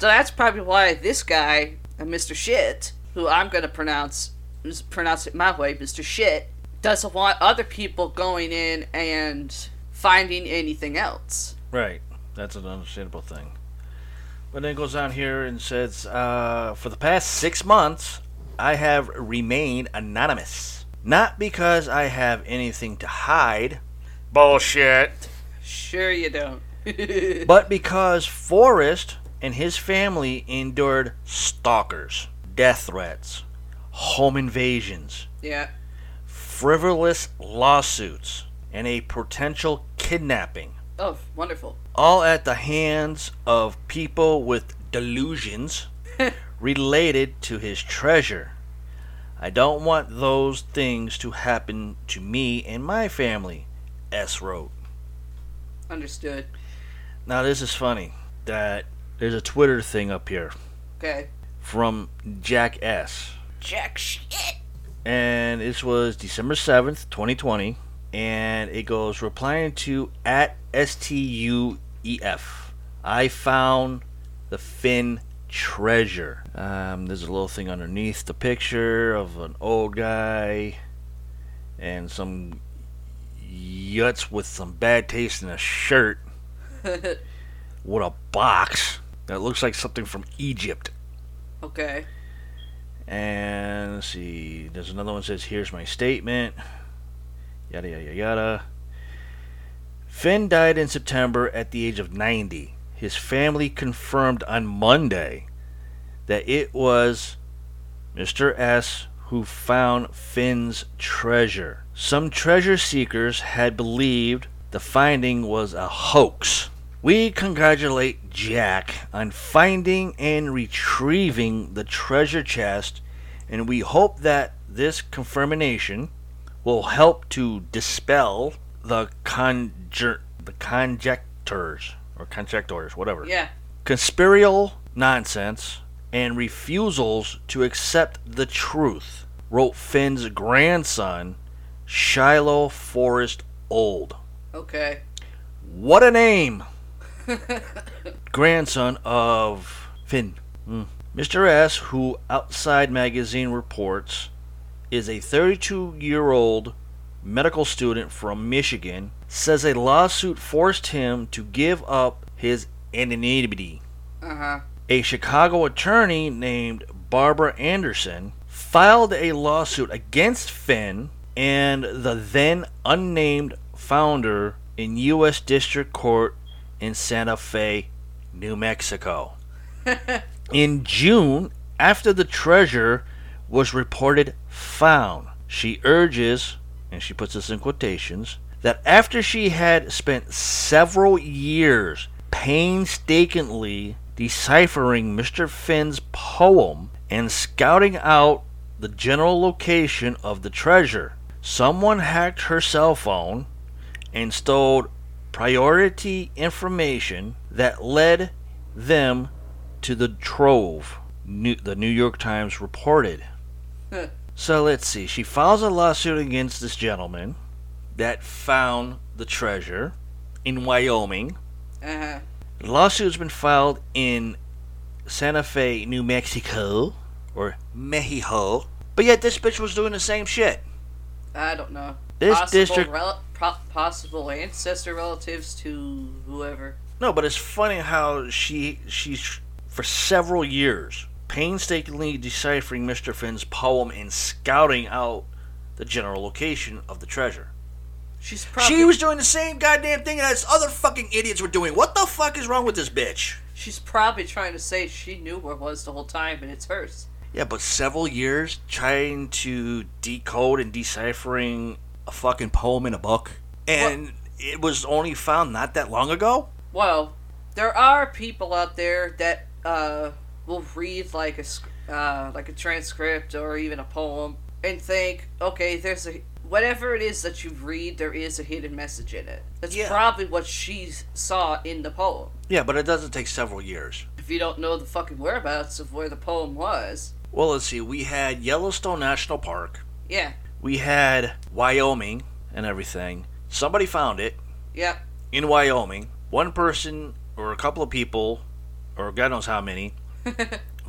So that's probably why this guy, uh, Mr. Shit, who I'm gonna pronounce pronounce it my way, Mr. Shit, doesn't want other people going in and finding anything else. Right. That's an understandable thing. But then it goes on here and says, uh, for the past six months, I have remained anonymous. Not because I have anything to hide. Bullshit. Sure you don't. but because Forrest and his family endured stalkers, death threats, home invasions, yeah. frivolous lawsuits, and a potential kidnapping. Oh, wonderful. All at the hands of people with delusions related to his treasure. I don't want those things to happen to me and my family, S wrote. Understood. Now, this is funny that there's a Twitter thing up here Okay. from Jack S. Jack shit. And this was December 7th, 2020. And it goes replying to at STUEF. I found the Fenn treasure. Um, there's a little thing underneath the picture of an old guy and some yuts with some bad taste in a shirt with a box that looks like something from Egypt. okay. And let's see, there's another one that says, Here's my statement. Yada, yada, yada. Fenn died in September at the age of 90. His family confirmed on Monday that it was Mr. S who found Fenn's treasure. Some treasure seekers had believed the finding was a hoax. We congratulate Jack on finding and retrieving the treasure chest, and we hope that this confirmation will help to dispel the conjur- the conjectures or conjectors, whatever Yeah. conspirial nonsense and refusals to accept the truth, wrote Fenn's grandson, Shiloh Forrest Old. Okay. What a name! grandson of Fenn. Hmm. Mr. S, who Outside Magazine reports is a 32 year old medical student from Michigan, says a lawsuit forced him to give up his anonymity. Uh huh. A Chicago attorney named Barbara Anderson filed a lawsuit against Fenn and the then unnamed founder in U.S. District Court in Santa Fe, New Mexico. in June, after the treasure was reported found, she urges, and she puts this in quotations, that after she had spent several years painstakingly deciphering Mr. Fenn's poem and scouting out the general location of the treasure, someone hacked her cell phone and stole priority information that led them to the trove, New- the New York Times reported. So let's see. She files a lawsuit against this gentleman that found the treasure in Wyoming. Uh huh. The lawsuit's been filed in Santa Fe, New Mexico, or Mexico. But yet this bitch was doing the same shit. I don't know. This possible district- rel- pro- possible ancestor relatives to whoever. No, but it's funny how she she's for several years painstakingly deciphering Mr. Fenn's poem and scouting out the general location of the treasure. She's probably She was doing the same goddamn thing as other fucking idiots were doing. What the fuck is wrong with this bitch? she's probably trying to say she knew where it was the whole time and it's hers. Yeah, but several years trying to decode and deciphering a fucking poem in a book, and it was only found not that long ago. Well, there are people out there that uh, will read like a uh, like a transcript or even a poem and think, okay, there's a whatever it is that you read, there is a hidden message in it. That's Yeah. probably what she saw in the poem. Yeah, but it doesn't take several years. If you don't know the fucking whereabouts of where the poem was, Well, let's see. We had Yellowstone National Park. yeah, We had Wyoming and everything. Somebody found it yeah, in Wyoming. One person or a couple of people or God knows how many,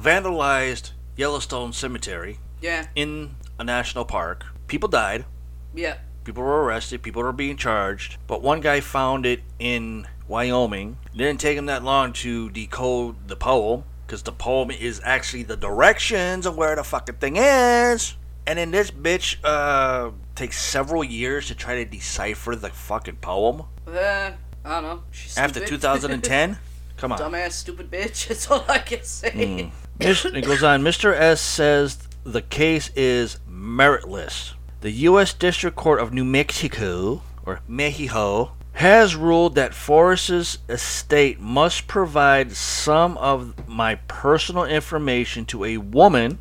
vandalized Yellowstone Cemetery yeah, in a national park. People died. yeah, People were arrested. People were being charged. But one guy found it in Wyoming. It didn't take him that long to decode the poem because the poem is actually the directions of where the fucking thing is. And then this bitch uh, takes several years to try to decipher the fucking poem uh, I don't know. She's after stupid. 2010. Come on. Dumbass, stupid bitch. That's all I can say. Mm. It goes on. Mr. S says the case is meritless. The U.S. District Court of New Mexico, or Mexico, has ruled that Forrest's estate must provide some of my personal information to a woman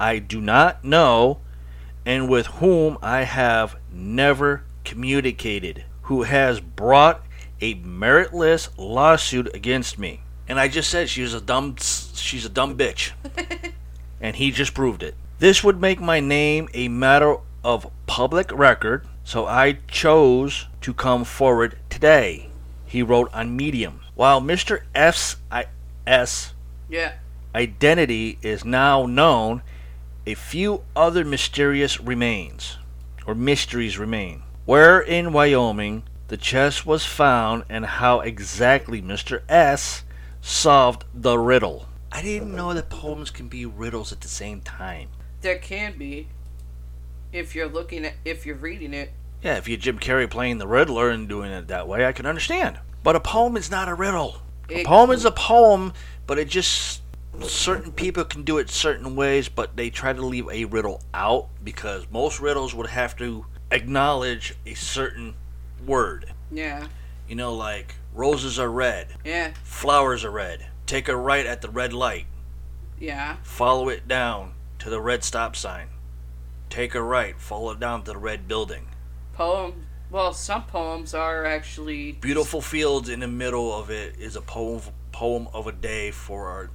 I do not know and with whom I have never communicated, who has brought a meritless lawsuit against me. And I just said she was a dumb she's a dumb bitch. and he just proved it. This would make my name a matter of public record, so I chose to come forward today. He wrote on Medium. While Mr. F's I- S Yeah, identity is now known, a few other mysterious remains, or mysteries remain. Where in Wyoming the chest was found and how exactly Mr. S solved the riddle. I didn't know that poems can be riddles at the same time. there can be. If you're looking at, if you're reading it, Yeah, if you're Jim Carrey playing the Riddler and doing it that way, I can understand. But a poem is not a riddle. A It- poem is a poem, but it just certain people can do it certain ways, but they try to leave a riddle out because most riddles would have to acknowledge a certain word. yeah, You know, like roses are red, yeah, flowers are red. Take a right at the red light. yeah, Follow it down to the red stop sign. Take a right, follow it down to the red building. poem. Well, some poems are actually Beautiful fields in the middle of it is a poem poem of a day for a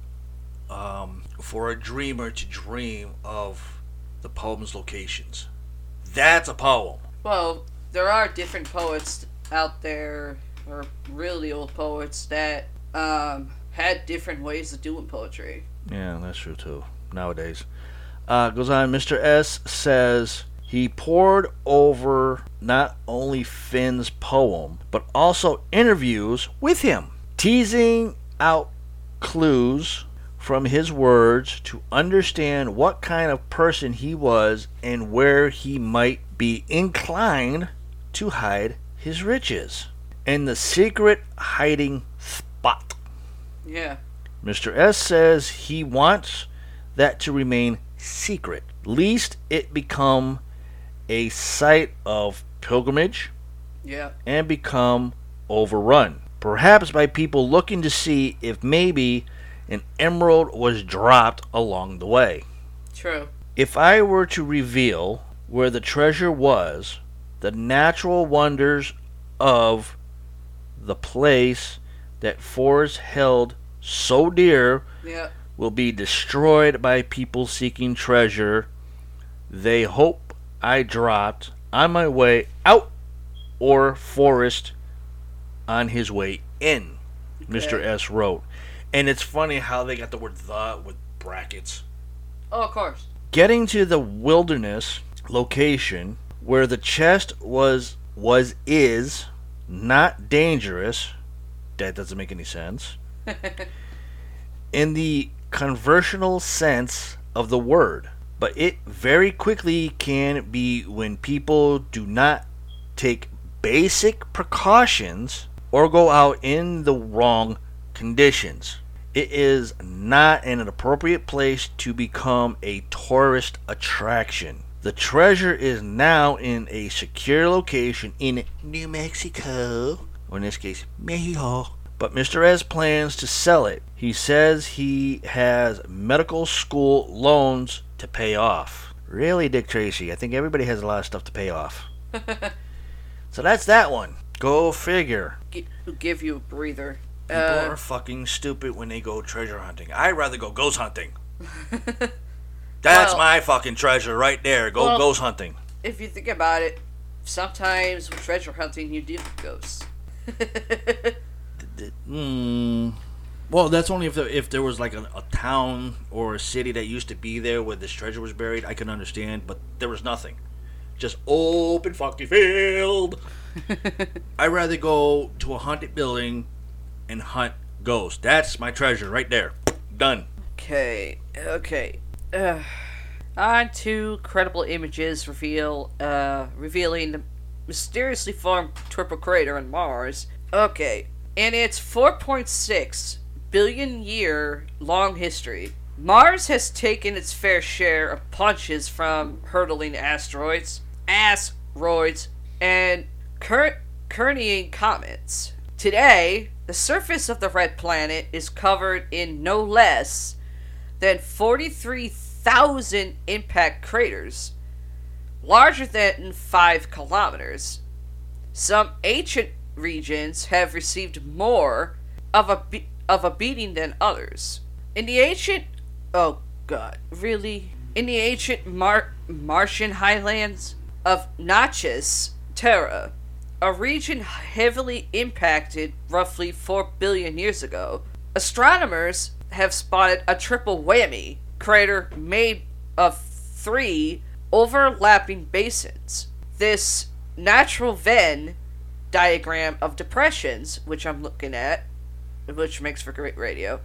um, for a dreamer to dream of the poem's locations. That's a poem. Well, there are different poets out there, or really old poets that um, had different ways of doing poetry. Yeah, that's true too. Nowadays, uh, goes on. Mr. S says he pored over not only Fenn's poem but also interviews with him, teasing out clues from his words to understand what kind of person he was and where he might be inclined to hide his riches and the secret hiding spot. Yeah, Mr. S says he wants that to remain secret, lest it become a site of pilgrimage yeah, and become overrun. Perhaps by people looking to see if maybe an emerald was dropped along the way. true. If I were to reveal where the treasure was, the natural wonders of the place that Forrest held so dear Yeah, will be destroyed by people seeking treasure they hope I dropped on my way out or Forrest on his way in, Mr. S wrote. And it's funny how they got the word the with brackets. Oh, of course. Getting to the wilderness location where the chest was was is not dangerous. That doesn't make any sense. in the conversational sense of the word, but it very quickly can be when people do not take basic precautions or go out in the wrong conditions. It is not an appropriate place to become a tourist attraction. The treasure is now in a secure location in New Mexico, or in this case, Mexico. But Mr. S plans to sell it. He says he has medical school loans to pay off. Really, Dick Tracy? I think everybody has a lot of stuff to pay off. So that's that one. Go figure. Gi- give you a breather. People Uh, are fucking stupid when they go treasure hunting. I'd rather go ghost hunting. That's Well- my fucking treasure right there. Go Well- ghost hunting. if you think about it, sometimes with treasure hunting you deal with ghosts. D- d- Mm, Well, that's only if there, if there was like a, a town or a city that used to be there where this treasure was buried. I can understand, but there was nothing, just open fucking field. I'd rather go to a haunted building and hunt ghosts. That's my treasure right there. Done. Okay, okay. Uh, on to credible images reveal uh, revealing the mysteriously formed triple crater on Mars. Okay, in its 4.6 billion year long history, Mars has taken its fair share of punches from hurtling asteroids, asteroids, and cur- Kernian comets. Today, the surface of the red planet is covered in no less than 43,000 impact craters, larger than 5 kilometers. Some ancient regions have received more of a be- of a beating than others. In the ancient oh god, really? In the ancient Mar- Martian highlands of Noachis, Terra, a region heavily impacted roughly 4 billion years ago, astronomers have spotted a triple whammy crater made of three overlapping basins. This natural Venn diagram of depressions, which I'm looking at, which makes for great radio,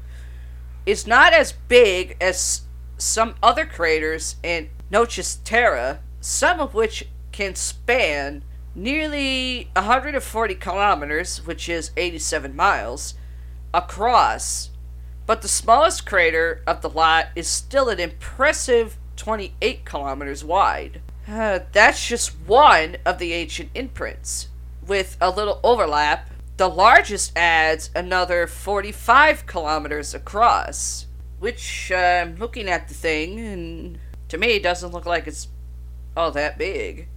is not as big as some other craters in Noachis Terra, some of which can span nearly 140 kilometers, which is 87 miles, across. But the smallest crater of the lot is still an impressive 28 kilometers wide. Uh, that's just one of the ancient imprints. With a little overlap, the largest adds another 45 kilometers across. Which, uh, I'm looking at the thing, and to me, it doesn't look like it's all that big.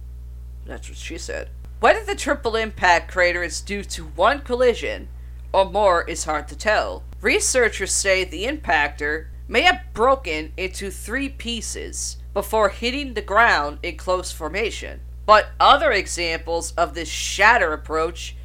That's what she said. Whether the triple impact crater is due to one collision or more is hard to tell. Researchers say the impactor may have broken into three pieces before hitting the ground in close formation. But other examples of this shatter approach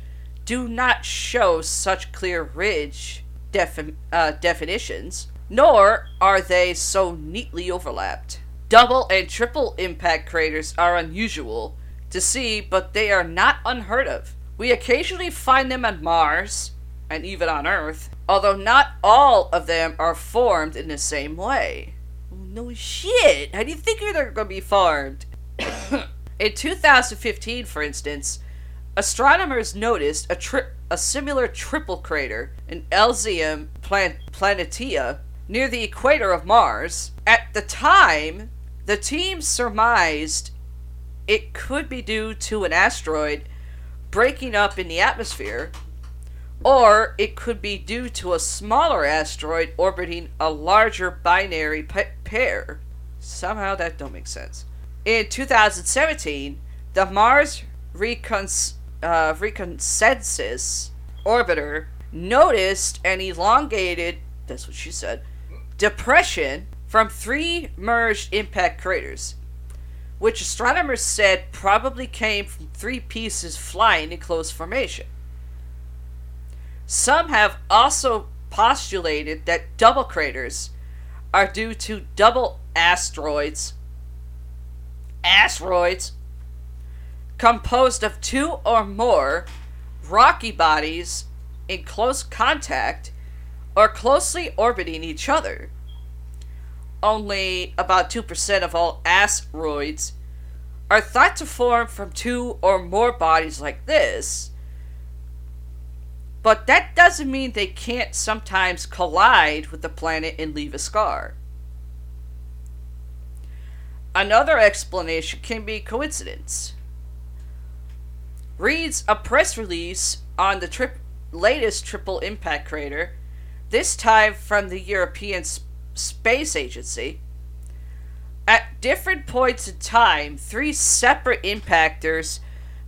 do not show such clear ridge defi- uh, definitions, nor are they so neatly overlapped. Double and triple impact craters are unusual to see, but they are not unheard of. We occasionally find them on Mars and even on Earth, although not all of them are formed in the same way. No shit! How do you think they're to be formed? in 2015, for instance, astronomers noticed a, tri- a similar triple crater in Elysium Plan- Planitia near the equator of Mars. At the time, the team surmised it could be due to an asteroid breaking up in the atmosphere, or it could be due to a smaller asteroid orbiting a larger binary pa- pair. Somehow that don't make sense. In 2017, the Mars Recon- uh, Reconsensus orbiter noticed an elongated, that's what she said, depression from three merged impact craters, which astronomers said probably came from three pieces flying in close formation. Some have also postulated that double craters are due to double asteroids asteroids composed of two or more rocky bodies in close contact or closely orbiting each other. Only about 2% of all asteroids are thought to form from two or more bodies like this, but that doesn't mean they can't sometimes collide with the planet and leave a scar. Another explanation can be coincidence. Reads a press release on the trip, latest triple impact crater, this time from the European S- Space Agency. At different points in time, three separate impactors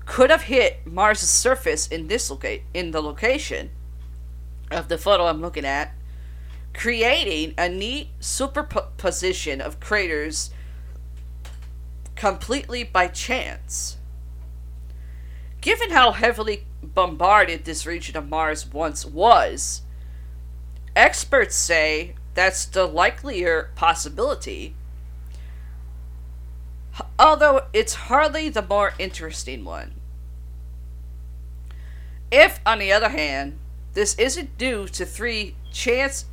could have hit Mars' surface in this locate in the location of the photo I'm looking at, creating a neat superposition of craters completely by chance. Given how heavily bombarded this region of Mars once was, experts say that's the likelier possibility, although it's hardly the more interesting one. If, on the other hand, this isn't due to three chance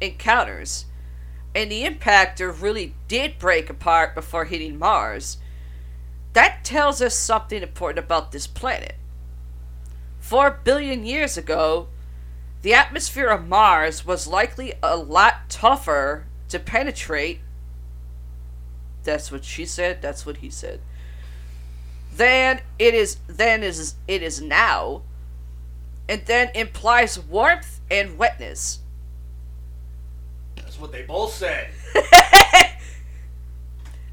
encounters, and the impactor really did break apart before hitting Mars, that tells us something important about this planet. Four billion years ago, the atmosphere of Mars was likely a lot tougher to penetrate. That's what she said, that's what he said. Than it is than is it is now. And then implies warmth and wetness. That's what they both said.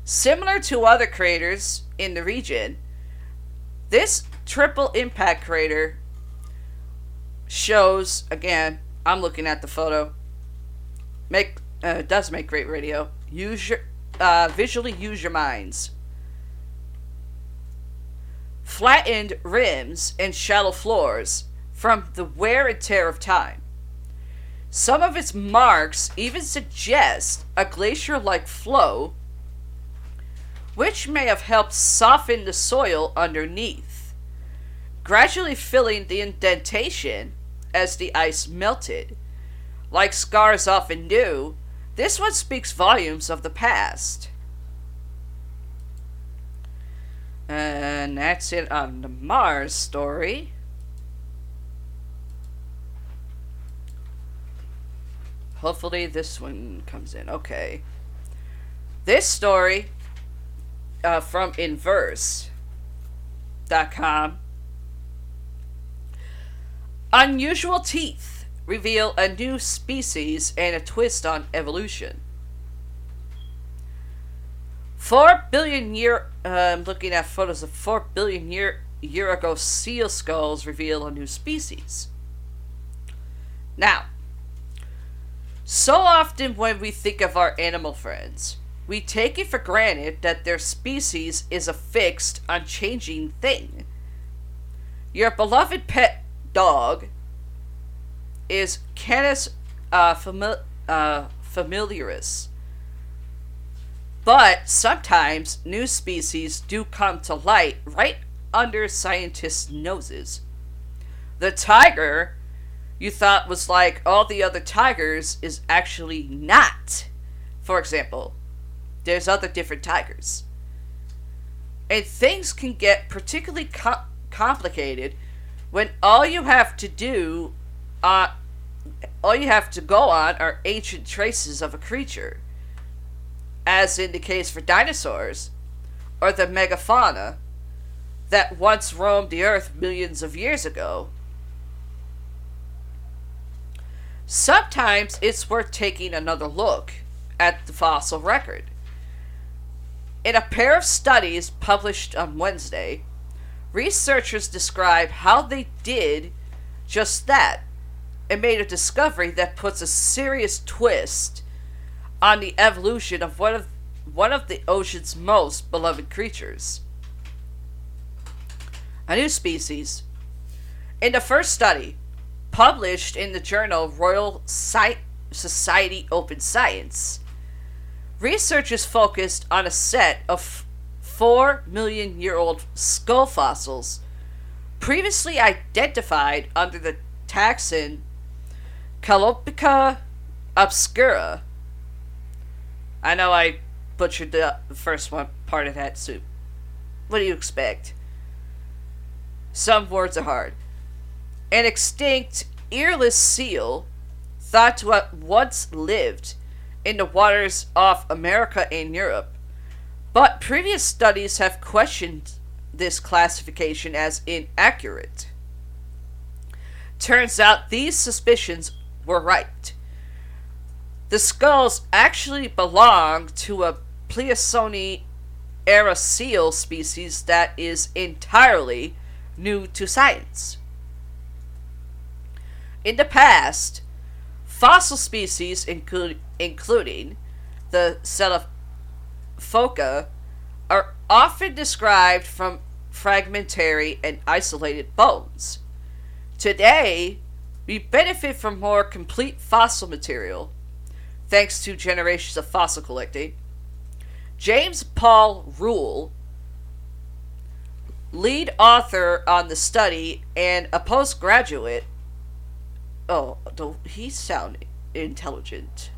Similar to other craters in the region, this triple impact crater shows again. I'm looking at the photo. Make uh, does make great radio. Use your uh, visually use your minds. Flattened rims and shallow floors from the wear and tear of time. Some of its marks even suggest a glacier like flow, which may have helped soften the soil underneath, gradually filling the indentation as the ice melted. Like scars often do, this one speaks volumes of the past. And that's it on the Mars story. Hopefully this one comes in. Okay. This story uh, from Inverse.com. Unusual teeth reveal a new species and a twist on evolution. Four billion year, uh, I'm looking at photos of four billion year year ago seal skulls reveal a new species. Now, so often when we think of our animal friends, we take it for granted that their species is a fixed, unchanging thing. Your beloved pet dog is Canis uh, famil- uh, familiaris. But sometimes new species do come to light right under scientists' noses. The tiger you thought was like all the other tigers is actually not. For example, there's other different tigers. And things can get particularly co- complicated when all you have to do uh, all you have to go on are ancient traces of a creature, as in the case for dinosaurs, or the megafauna that once roamed the earth millions of years ago. Sometimes it's worth taking another look at the fossil record. In a pair of studies published on Wednesday, researchers describe how they did just that and made a discovery that puts a serious twist on the evolution of one of one of the ocean's most beloved creatures. A new species. In the first study, published in the journal Royal Society Open Science, researchers focused on a set of 4 million year old skull fossils previously identified under the taxon Calopica obscura. I know I butchered the first one part of that soup. What do you expect? Some words are hard. An extinct, earless seal, thought to have once lived in the waters off America and Europe, but previous studies have questioned this classification as inaccurate. Turns out these suspicions were right. The skulls actually belong to a Pliocene era seal species that is entirely new to science. In the past, fossil species, include, including the Pselophoca, are often described from fragmentary and isolated bones. Today, we benefit from more complete fossil material thanks to generations of fossil collecting. James Paul Rule, lead author on the study and a postgraduate. Oh, don't he sound intelligent?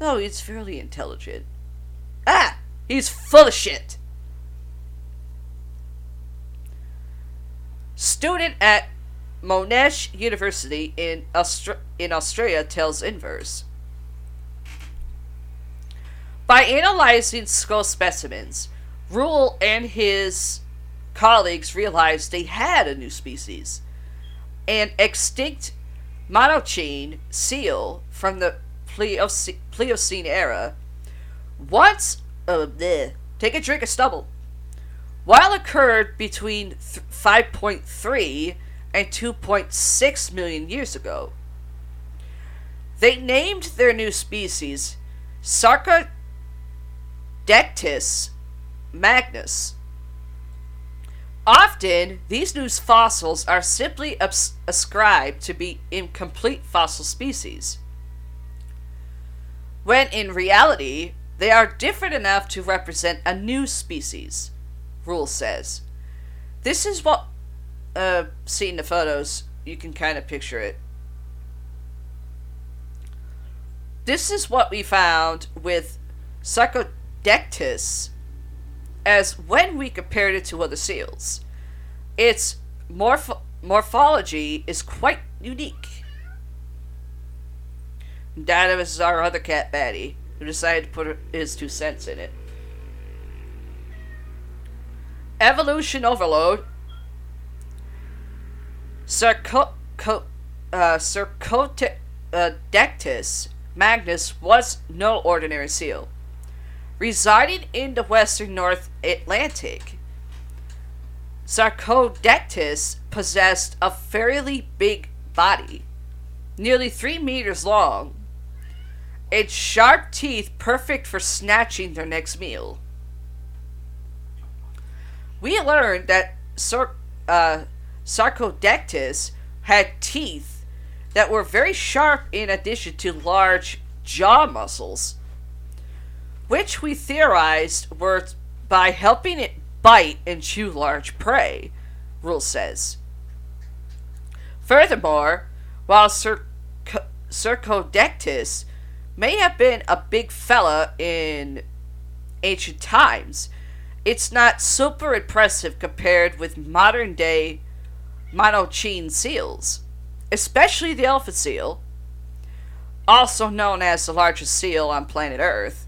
No, he's fairly intelligent. Ah, he's full of shit. Student at Monash University in, Austra- in Australia tells Inverse. By analyzing skull specimens, Rule and his colleagues realized they had a new species an extinct Monachine seal from the Pleoc- Pliocene era. Once, uh, bleh, take a drink of stubble. While occurred between th- 5.3 and 2.6 million years ago. They named their new species Sarcodectus magnus. Often, these new fossils are simply abs- ascribed to be incomplete fossil species, when in reality, they are different enough to represent a new species, Rule says. This is what uh, seeing the photos, you can kind of picture it. This is what we found with Sarcodectus as when we compared it to other seals. Its morph- morphology is quite unique. That is our other cat, Batty, who decided to put his two cents in it. Evolution Overload Sarco- co- uh, uh, magnus was no ordinary seal. Residing in the western North Atlantic, Sarcodectus possessed a fairly big body, nearly three meters long, and sharp teeth perfect for snatching their next meal. We learned that Sar- uh, Sarcodectus had teeth that were very sharp in addition to large jaw muscles, which we theorized were by helping it bite and chew large prey, Rule says. Furthermore, while Cir- may have been a big fella in ancient times, it's not super impressive compared with modern day Monachine seals, especially the elephant seal, also known as the largest seal on planet Earth.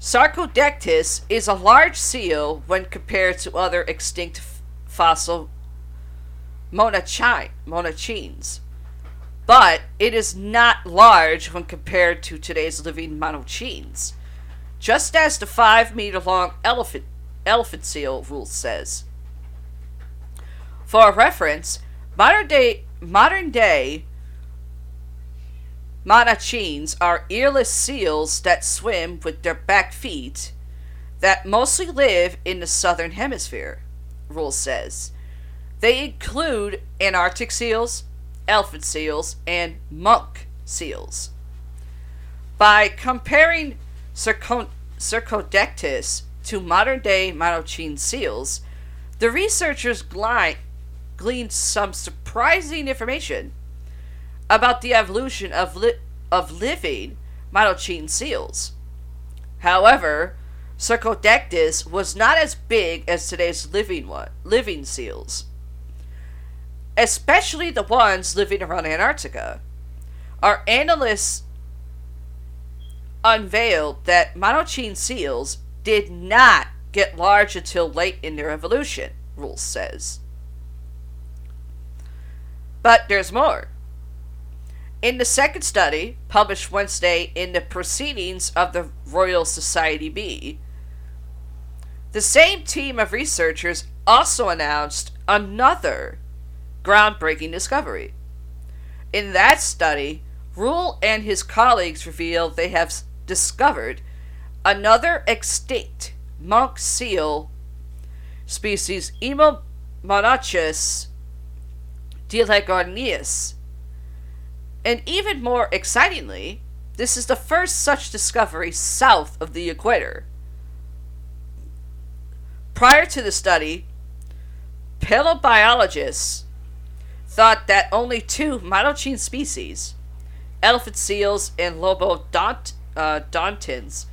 Sarcodectus is a large seal when compared to other extinct f- fossil monachines, but it is not large when compared to today's living monachines, just as the 5 meter long elephant elephant seal rule says. For reference, modern day modern day monachines are earless seals that swim with their back feet that mostly live in the southern hemisphere, rule says. They include Antarctic seals, elephant seals, and monk seals. By comparing Sarcodectus to modern day Monachine seals, the researchers gleaned some surprising information about the evolution of, li- of living Monachine seals. However, Sarcodectus was not as big as today's living one, living seals, especially the ones living around Antarctica. Our analysts unveiled that Monachine seals did not get large until late in their evolution, Rules says. But there's more. In the second study, published Wednesday in the Proceedings of the Royal Society B, the same team of researchers also announced another groundbreaking discovery. In that study, Rule and his colleagues revealed they have discovered another extinct monk seal species, Emo, Monachus delegarnius. And even more excitingly, this is the first such discovery south of the equator. Prior to the study, paleobiologists thought that only two Minocean species, elephant seals and lobodontins, uh,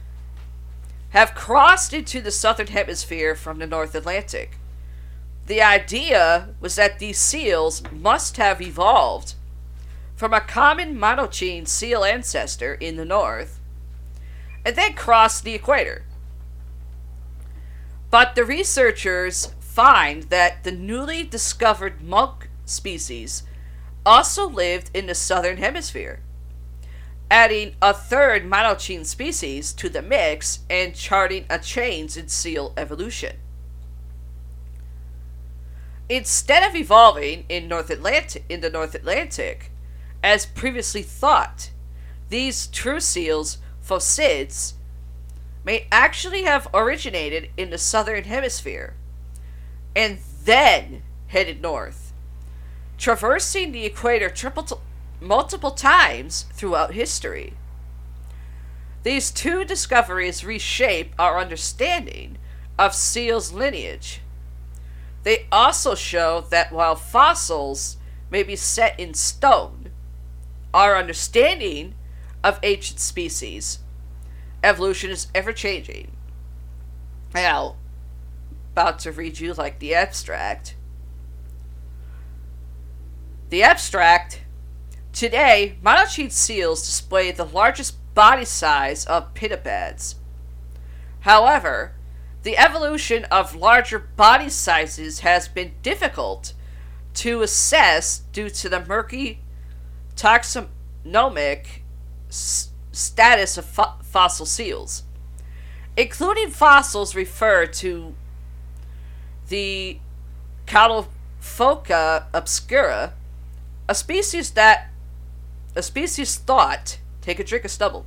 have crossed into the southern hemisphere from the North Atlantic. The idea was that these seals must have evolved from a common Minocean seal ancestor in the north and then crossed the equator. But the researchers find that the newly discovered monk species also lived in the southern hemisphere, adding a third Minocean species to the mix and charting a change in seal evolution. Instead of evolving in North Atlantic in the North Atlantic, as previously thought, these true seals, phocids, may actually have originated in the southern hemisphere and then headed north, traversing the equator triple multiple times throughout history. These two discoveries reshape our understanding of seals' lineage they also show that while fossils may be set in stone, our understanding of ancient species, evolution is ever changing. Now, about to read you like the abstract. The abstract. Today, Minocean seals display the largest body size of pinnipeds. However, the evolution of larger body sizes has been difficult to assess due to the murky taxonomic s- status of fo- fossil seals, including fossils referred to the Cataphoca obscura, a species that a species thought take a drink of stubble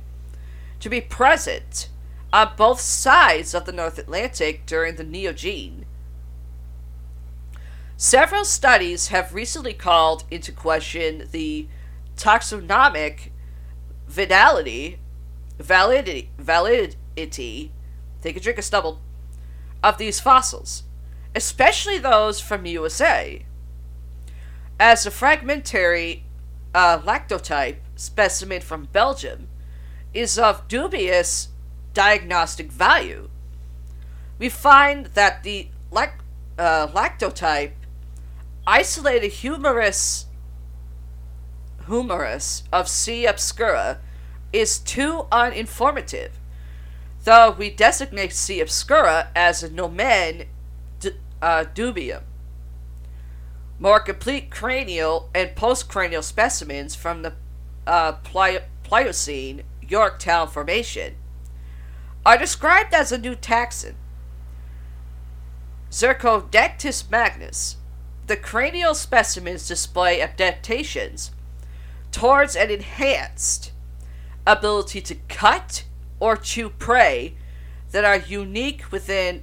to be present on both sides of the North Atlantic during the Neogene. Several studies have recently called into question the taxonomic validity, validity, validity, take a drink of stubble, of these fossils, especially those from USA. As a fragmentary uh, lactotype specimen from Belgium is of dubious diagnostic value, we find that the lac- uh, lactotype isolated humerus humerus of C. obscura is too uninformative, though we designate C. obscura as a nomen d- uh, dubium. More complete cranial and postcranial specimens from the uh, Pliocene Yorktown Formation are described as a new taxon. Zercodectus magnus. The cranial specimens display adaptations towards an enhanced ability to cut or chew prey that are unique within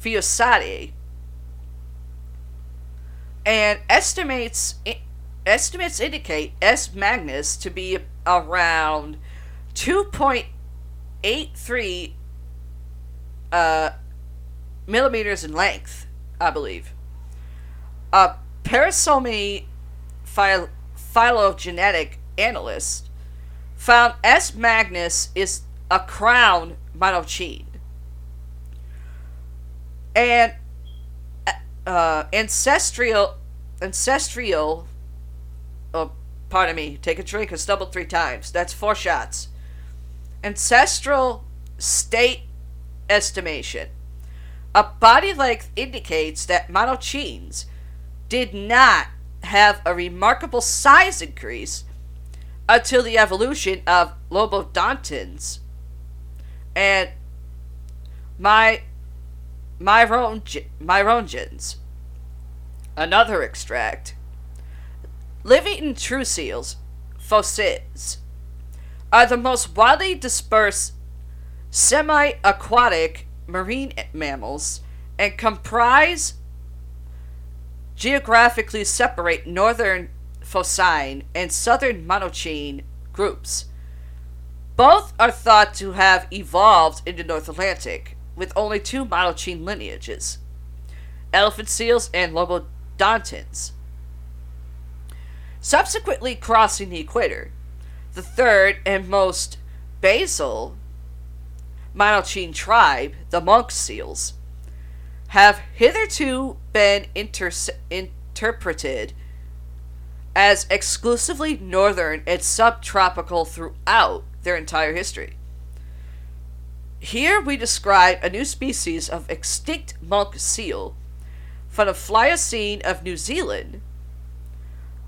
Phyllosauria and estimates estimates indicate S magnus to be around 2.83 uh, millimeters in length, I believe. A philo- phylogenetic analyst found S. magnus is a crown Minocean. And uh, ancestral, ancestral, oh, pardon me, take a drink and stumble three times. That's four shots ancestral state estimation. A body length indicates that Minoceans did not have a remarkable size increase until the evolution of lobodontins and my myrongens. Another extract. Living in true seals, phocids, are the most widely dispersed semi aquatic marine mammals and comprise geographically separate northern Phocine and southern Monachine groups. Both are thought to have evolved in the North Atlantic, with only two Monachine lineages elephant seals and lobodontans. Subsequently crossing the equator, the third and most basal Monachine tribe, the monk seals, have hitherto been inter- interpreted as exclusively northern and subtropical throughout their entire history. Here we describe a new species of extinct monk seal from the Pliocene of New Zealand,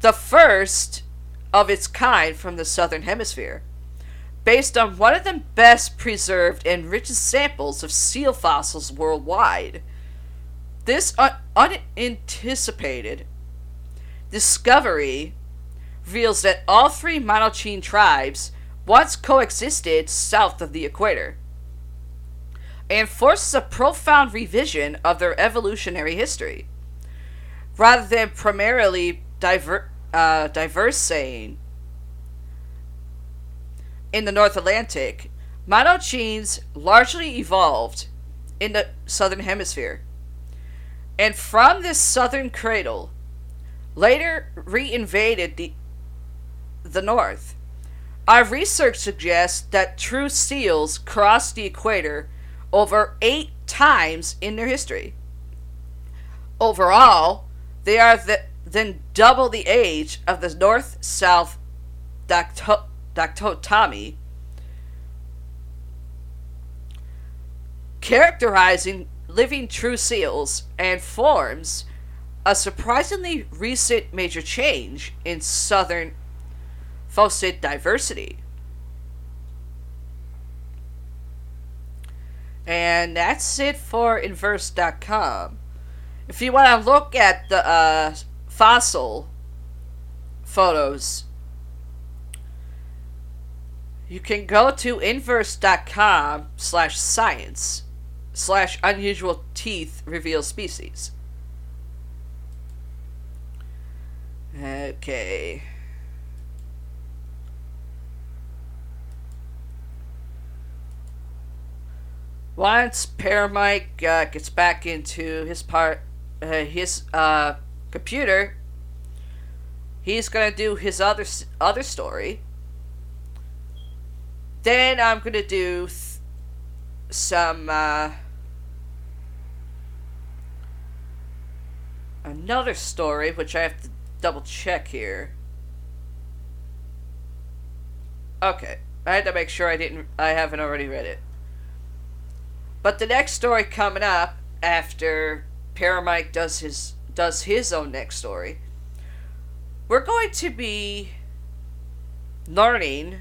the first of its kind from the southern hemisphere, based on one of the best preserved and richest samples of seal fossils worldwide. This un- unanticipated discovery reveals that all three Monachine tribes once coexisted south of the equator and forces a profound revision of their evolutionary history. Rather than primarily diver, uh, diverse saying in the North Atlantic, Monachines largely evolved in the southern hemisphere. And from this southern cradle, later reinvaded the, the north. Our research suggests that true seals crossed the equator over eight times in their history. Overall, they are the, then double the age of the north south dichotomy, characterizing living true seals and forms a surprisingly recent major change in southern phocid diversity. And that's it for inverse.com. If you want to look at the uh, fossil photos, you can go to inverse.com slash science slash unusual teeth reveal species. Okay. Once Paramike uh, gets back into his part, uh, his uh, computer, he's gonna do his other other story. Then I'm gonna do th- some uh, another story, which I have to double check here. Okay, I had to make sure I didn't. I haven't already read it. But the next story coming up after Paramike does his does his own next story, we're going to be learning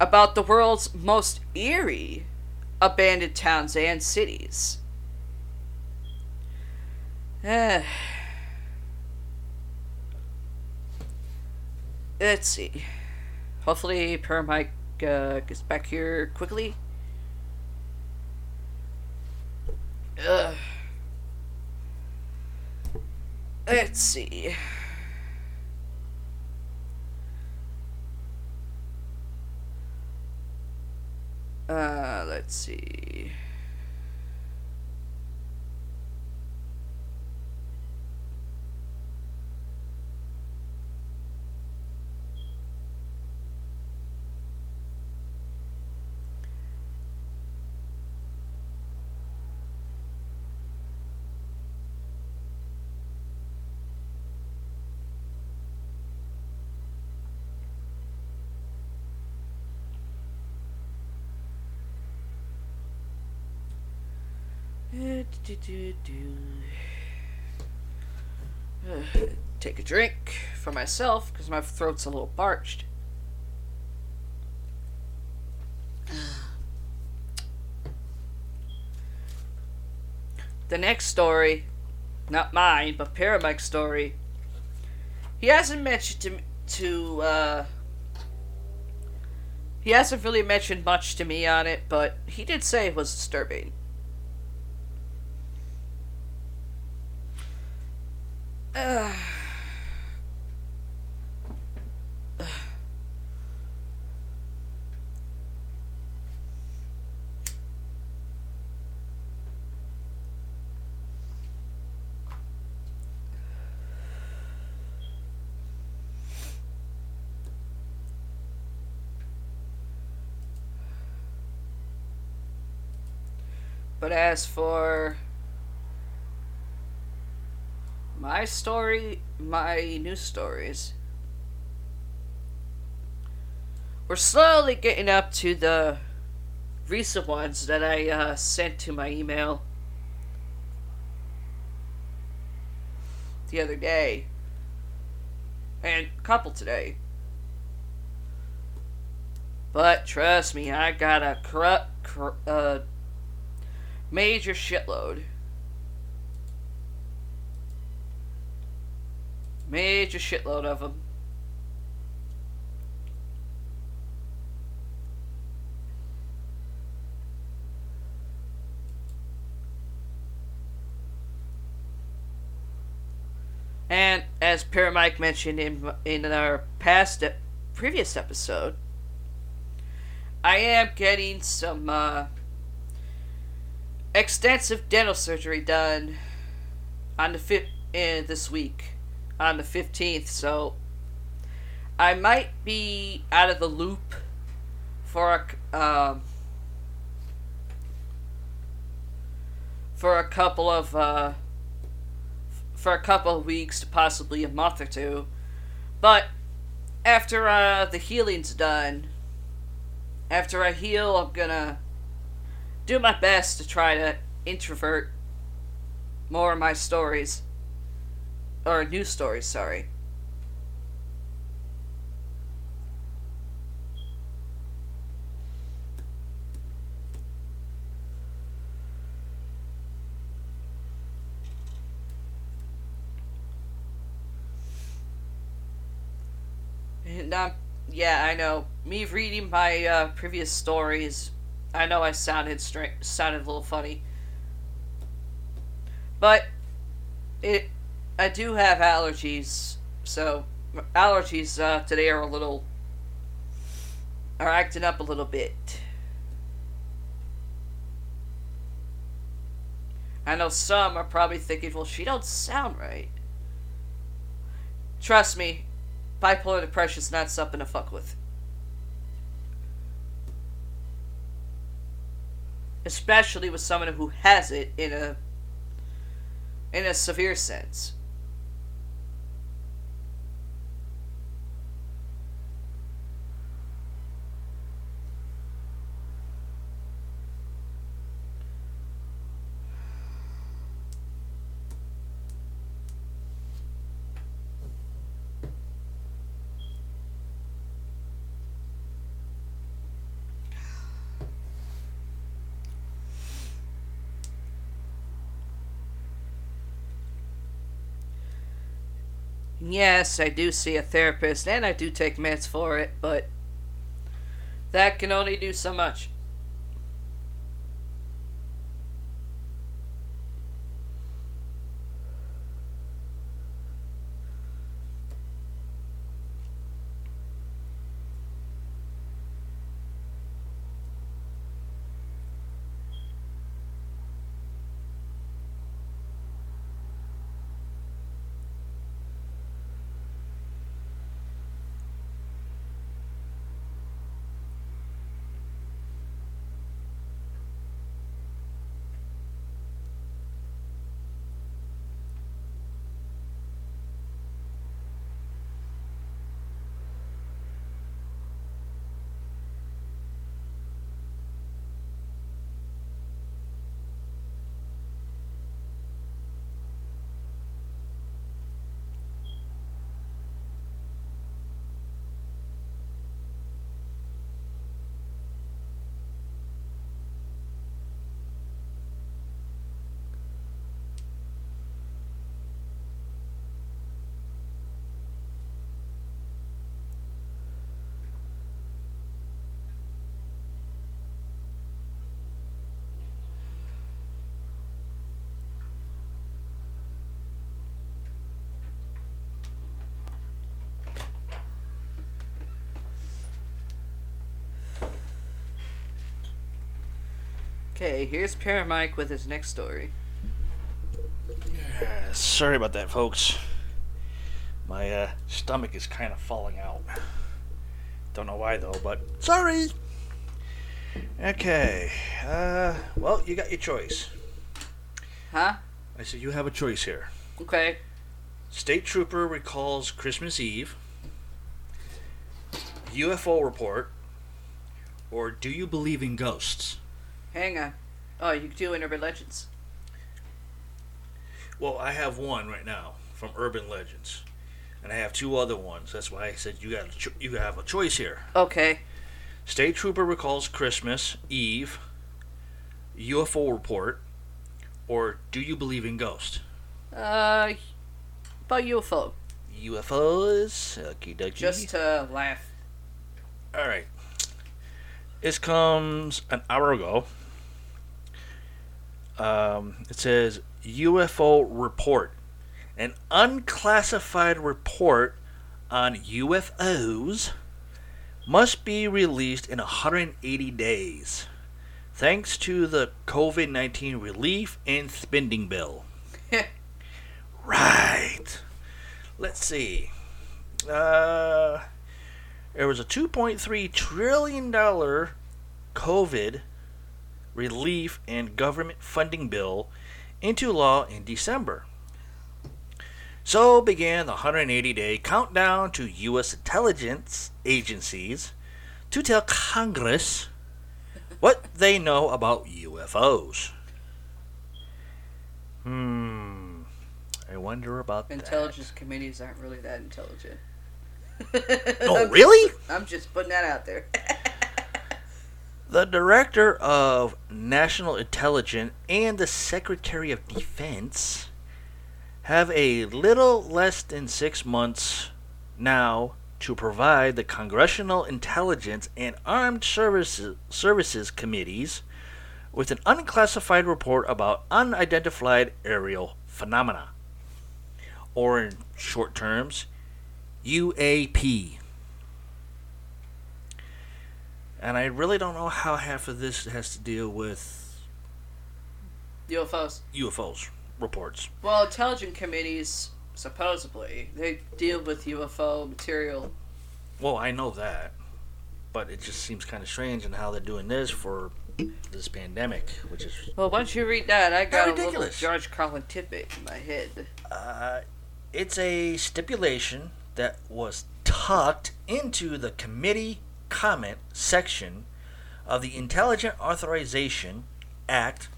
about the world's most eerie abandoned towns and cities. Let's see. Hopefully, Paramike uh, gets back here quickly. Ugh. Let's see. Uh, let's see. Take a drink for myself because my throat's a little parched. The next story, not mine, but Paramike's story. He hasn't mentioned to to uh, he hasn't really mentioned much to me on it, but he did say it was disturbing. But as for my story, my news stories, we're slowly getting up to the recent ones that I uh, sent to my email the other day, and a couple today. But trust me, I got a corrupt, cor- uh, major shitload. Major shitload of them. And as Paramike mentioned in in our past previous episode, I am getting some uh, extensive dental surgery done on the fifth uh, this week on the 15th so i might be out of the loop for a um, for a couple of uh, for a couple of weeks to possibly a month or two but after uh, the healing's done after i heal i'm gonna do my best to try to introvert more of my stories. Or news stories, sorry. Um, yeah, I know. Me reading my uh, previous stories I know I sounded stra- sounded a little funny, but it I do have allergies, so allergies uh, today are a little are acting up a little bit. I know some are probably thinking, well, she don't sound right. Trust me, bipolar depression is not something to fuck with. especially with someone who has it in a in a severe sense. Yes, I do see a therapist and I do take meds for it, but that can only do so much. Okay, here's Paramike with his next story. Uh, sorry about that, folks. My uh, stomach is kind of falling out. Don't know why though, but sorry. Okay. Uh, well, you got your choice. Huh? I said you have a choice here. Okay. State trooper recalls Christmas Eve. UFO report. Or do you believe in ghosts? Hang on. Oh, you do Urban Legends. Well, I have one right now from Urban Legends, and I have two other ones. That's why I said you got a cho- you have a choice here. Okay. State trooper recalls Christmas Eve. UFO report, or do you believe in ghosts? Uh, about UFO. UFOs. Okie dokie. Just to laugh. all right. This comes an hour ago. Um, it says UFO report, an unclassified report on UFOs must be released in 180 days, thanks to the COVID 19 relief and spending bill. right. Let's see. Uh, there was a 2.3 trillion dollar COVID relief and government funding bill into law in December. So began the 180 day countdown to U.S. intelligence agencies to tell Congress what they know about UFOs. Hmm. I wonder about Intelligence committees aren't really that intelligent. that. Oh, really? I'm just putting that out there. The Director of National Intelligence and the Secretary of Defense have a little less than six months now to provide the Congressional Intelligence and Armed Services, Services Committees with an unclassified report about unidentified aerial phenomena, or in short terms, UAP. And I really don't know how half of this has to deal with UFOs. UFOs reports. Well, intelligence committees supposedly they deal with UFO material. Well, I know that, but it just seems kind of strange in how they're doing this for this pandemic, which is Well, once you read that, I got a little ridiculous. George Carlin tidbit in my head. uh, it's a stipulation that was tucked into the committee comment section of the Intelligent Authorization Act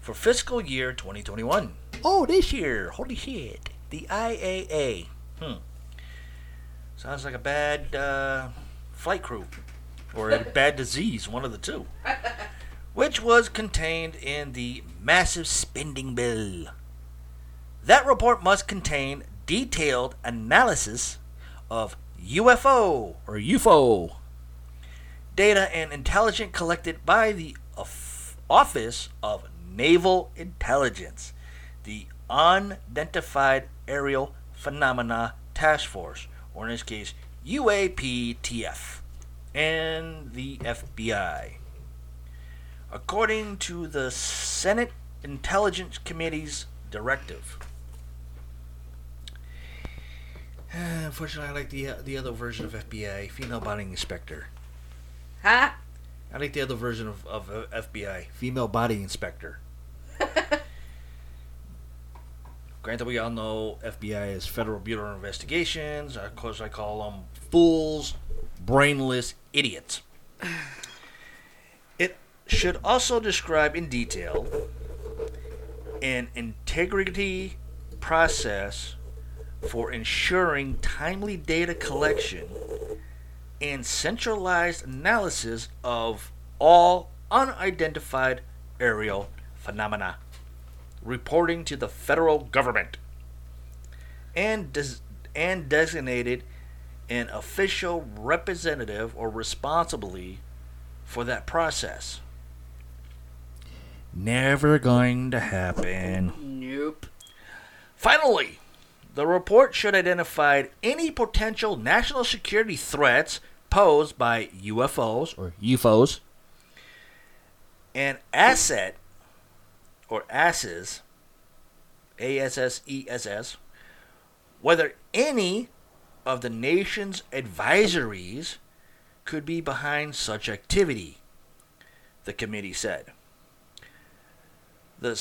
for fiscal year 2021. Oh, this year! Holy shit! The IAA. Hmm. Sounds like a bad uh, flight crew or a bad disease, one of the two. Which was contained in the massive spending bill. That report must contain detailed analysis of UFO or UFO data and intelligence collected by the Office of Naval Intelligence, the Unidentified Aerial Phenomena Task Force, or in this case, UAPTF, and the FBI. According to the Senate Intelligence Committee's directive. Unfortunately, I like the uh, the other version of FBI, female body inspector. Huh? I like the other version of, of uh, FBI, female body inspector. Granted, we all know FBI is Federal Bureau of Investigations. Of course, I call them fools, brainless idiots. It should also describe in detail an integrity process for ensuring timely data collection and centralized analysis of all unidentified aerial phenomena reporting to the federal government and des- and designated an official representative or responsibly for that process. Never going to happen. Nope. Finally, the report should identify any potential national security threats posed by UFOs or UFOs an asset or asses, A S S E S S, whether any of the nation's advisories could be behind such activity, the committee said. The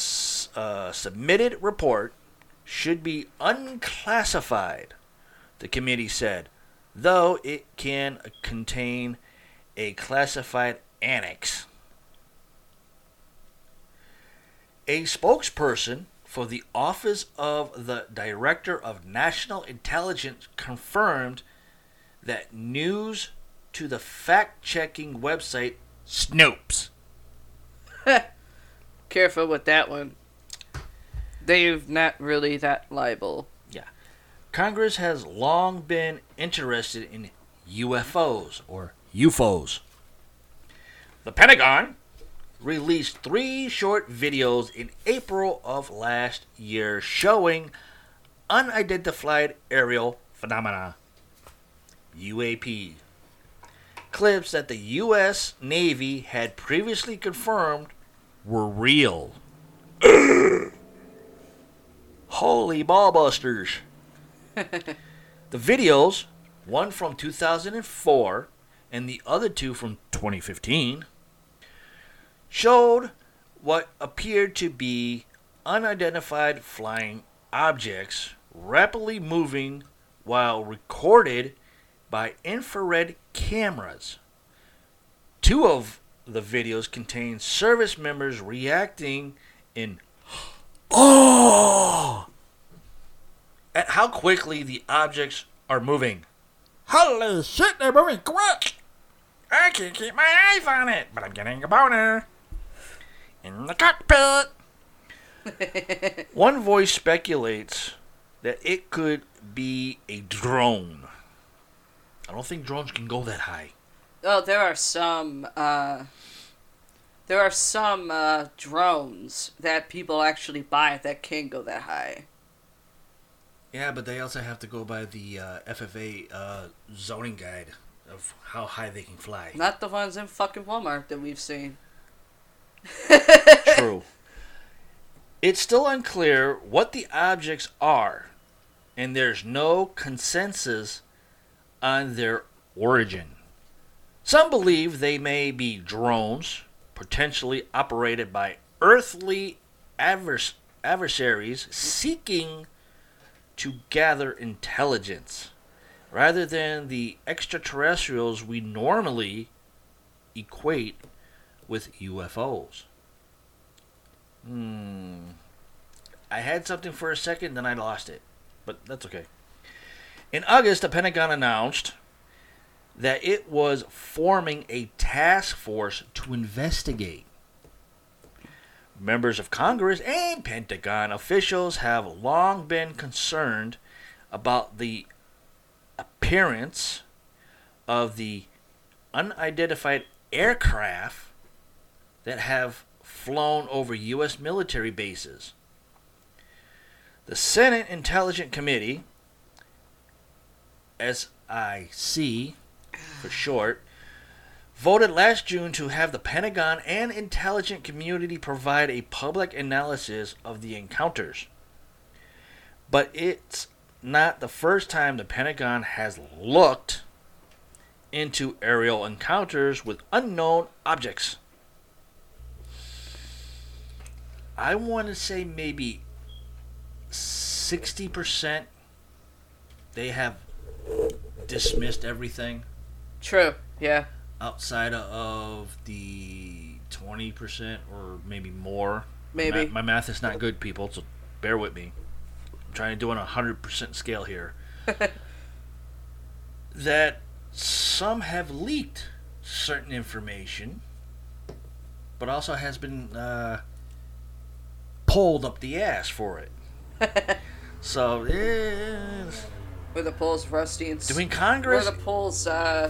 uh, submitted report should be unclassified, the committee said, though it can contain a classified annex. A spokesperson for the Office of the Director of National Intelligence confirmed that news to the fact checking website Snopes. Careful with that one. They've not really that liable. Congress has long been interested in UFOs or UFOs. The Pentagon released three short videos in April of last year showing unidentified aerial phenomena. UAP. Clips that the U.S. Navy had previously confirmed were real. Holy ballbusters. The videos, one from 2004 and the other two from 2015, showed what appeared to be unidentified flying objects rapidly moving while recorded by infrared cameras. Two of the videos contain service members reacting in oh at how quickly the objects are moving. Holy shit, they're moving quick! I can't keep my eyes on it, but I'm getting a boner. In the cockpit! One voice speculates that it could be a drone. I don't think drones can go that high. Oh, there are some. Uh, there are some uh, drones that people actually buy that can go that high. Yeah, but they also have to go by the uh, FFA uh, zoning guide of how high they can fly. Not the ones in fucking Walmart that we've seen. True. It's still unclear what the objects are, and there's no consensus on their origin. Some believe they may be drones, potentially operated by earthly advers- adversaries seeking to gather intelligence, rather than the extraterrestrials we normally equate with UFOs. Hmm. I had something for a second, then I lost it. But that's okay. In August, the Pentagon announced that it was forming a task force to investigate. Members of Congress and Pentagon officials have long been concerned about the appearance of the unidentified aircraft that have flown over U.S. military bases. The Senate Intelligence Committee, SIC for short, voted last June to have the Pentagon and intelligence community provide a public analysis of the encounters. But it's not the first time the Pentagon has looked into aerial encounters with unknown objects. I want to say maybe 60% they have dismissed everything True. Yeah. Outside of the 20% or maybe more. Maybe. My, my math is not good, people, so bear with me. I'm trying to do on a 100% scale here. that some have leaked certain information, but also has been uh, pulled up the ass for it. so, eh, Were the polls, rusty and doing Congress. Congress. the polls, uh,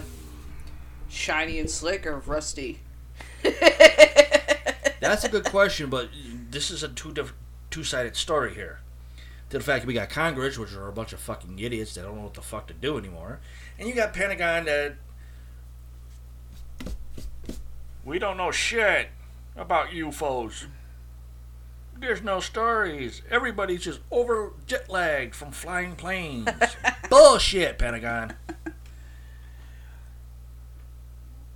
shiny and slick or rusty? That's a good question, but this is a two diff- two sided story here. To the fact that we got Congress, which are a bunch of fucking idiots that don't know what the fuck to do anymore, and you got Pentagon that we don't know shit. about UFOs. There's no stories. Everybody's just over jet lagged from flying planes. Bullshit, Pentagon.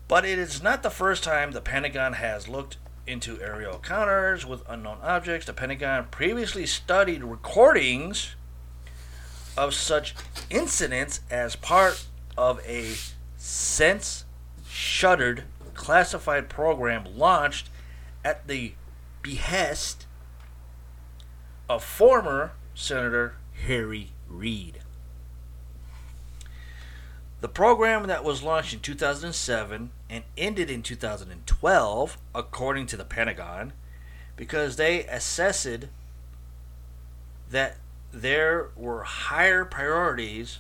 But it is not the first time the Pentagon has looked into aerial encounters with unknown objects. The Pentagon previously studied recordings of such incidents as part of a since shuttered classified program launched at the behest of former Senator Harry Reid. The program that was launched in 2007 and ended in 2012, according to the Pentagon, because they assessed that there were higher priorities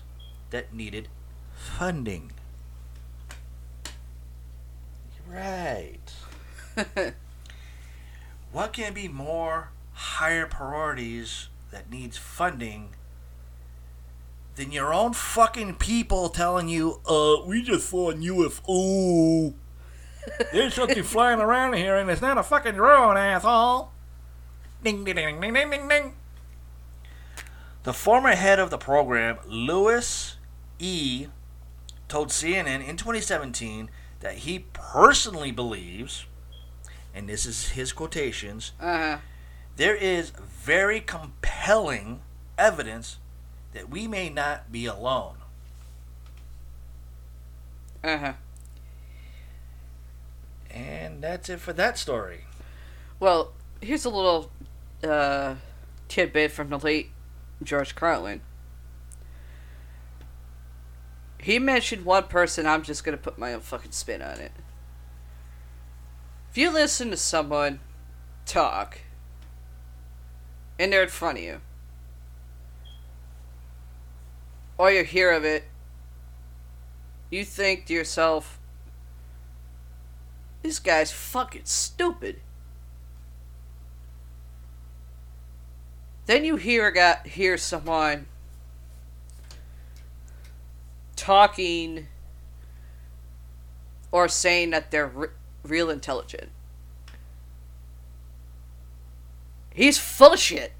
that needed funding. Right. what can be more higher priorities that needs funding than your own fucking people telling you, uh, we just saw a UFO. There's something flying around here and it's not a fucking drone, asshole. Ding, ding, ding, ding, ding, ding, ding. The former head of the program, Louis E., told CNN in 2017 that he personally believes, and this is his quotations, Uh-huh. there is very compelling evidence that we may not be alone. Uh-huh. And that's it for that story. Well, here's a little uh, tidbit from the late George Carlin. He mentioned one person, I'm just gonna put my own fucking spin on it. If you listen to someone talk, and they're in front of you, or you hear of it, you think to yourself, this guy's fucking stupid. Then you hear guy, hear someone talking or saying that they're re- real intelligent. He's full of shit.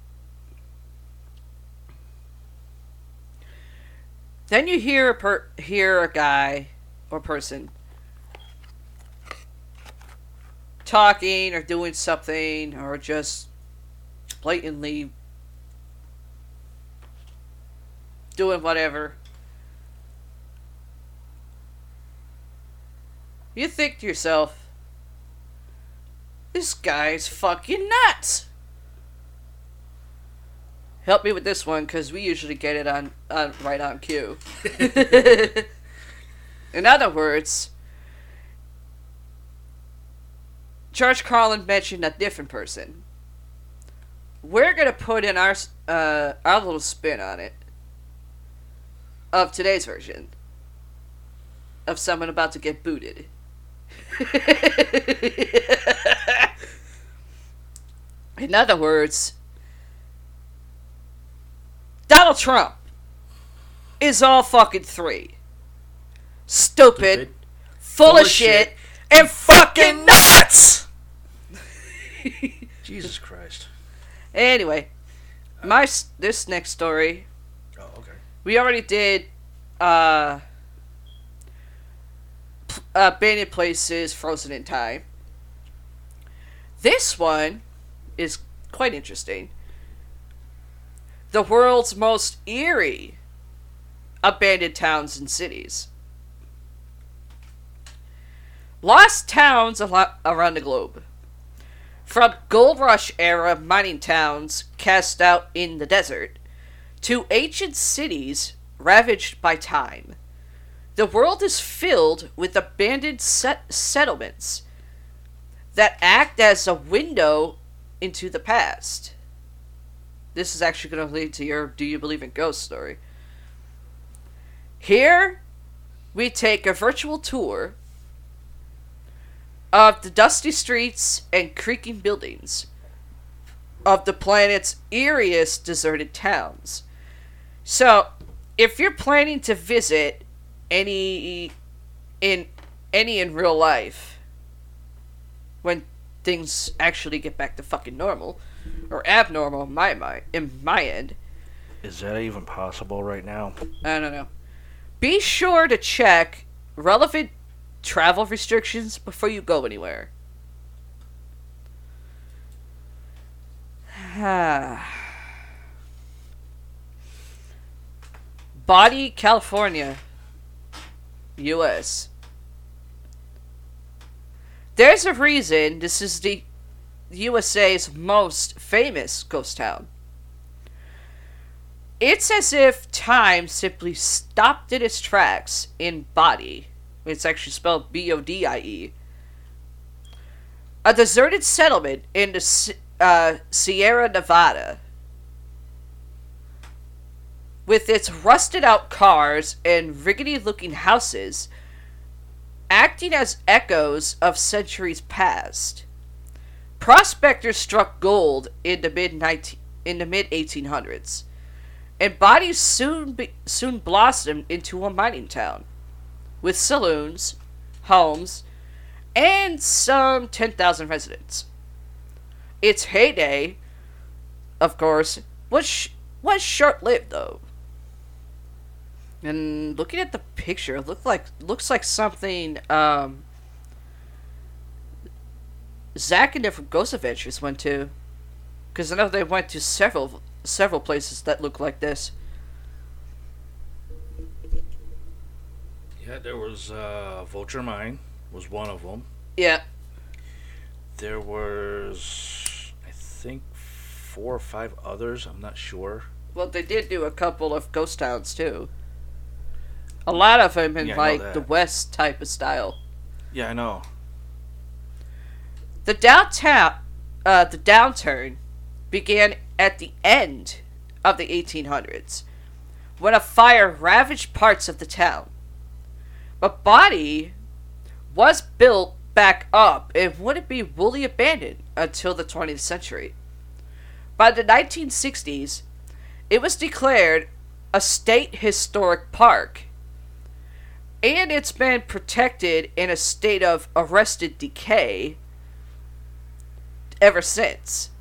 Then you hear a per- hear a guy or person talking or doing something or just blatantly doing whatever. You think to yourself, this guy's fucking nuts. Help me with this one because we usually get it on, on right on cue. In other words, George Carlin mentioned a different person. We're gonna put in our uh, our little spin on it of today's version of someone about to get booted. In other words, Donald Trump is all fucking three. Stupid, Stupid, full, full of shit, shit, and fucking nuts! Jesus Christ. Anyway, my this next story Oh, okay. we already did uh p- abandoned places frozen in time this one is quite interesting the world's most eerie abandoned towns and cities lost towns around the globe from gold rush era mining towns cast out in the desert to ancient cities ravaged by time. The world is filled with abandoned set- settlements that act as a window into the past. This is actually going to lead to your Do You Believe in Ghosts story. Here, we take a virtual tour of the dusty streets and creaking buildings of the planet's eeriest deserted towns. So, if you're planning to visit any in any in real life when things actually get back to fucking normal or abnormal in my mind in my end. Is that even possible right now? I don't know. Be sure to check relevant travel restrictions before you go anywhere. Bodie, California, U.S. There's a reason this is the USA's most famous ghost town. It's as if time simply stopped in its tracks in Bodie. It's actually spelled B O D I E. A deserted settlement in the uh, Sierra Nevada. With its rusted out cars and rickety looking houses acting as echoes of centuries past. Prospectors struck gold in the mid in the mid 1800s, and bodies soon be, soon blossomed into a mining town, with saloons, homes, and some 10,000 residents. Its heyday, of course, was sh- was short-lived though. And looking at the picture, it looked like looks like something um, Zak and different Ghost Adventures went to, because I know they went to several several places that look like this. Yeah, there was uh, Vulture Mine was one of them. Yeah. There was, I think, four or five others. I'm not sure. Well, they did do a couple of ghost towns too. A lot of them in Yeah, like the. West type of style. Yeah, I know. The downtown, uh, the downturn, began at the end of the 1800s, when a fire ravaged parts of the town. But Bodie was built back up and wouldn't be wholly abandoned until the 20th century. By the 1960s, it was declared a state historic park, and it's been protected in a state of arrested decay ever since.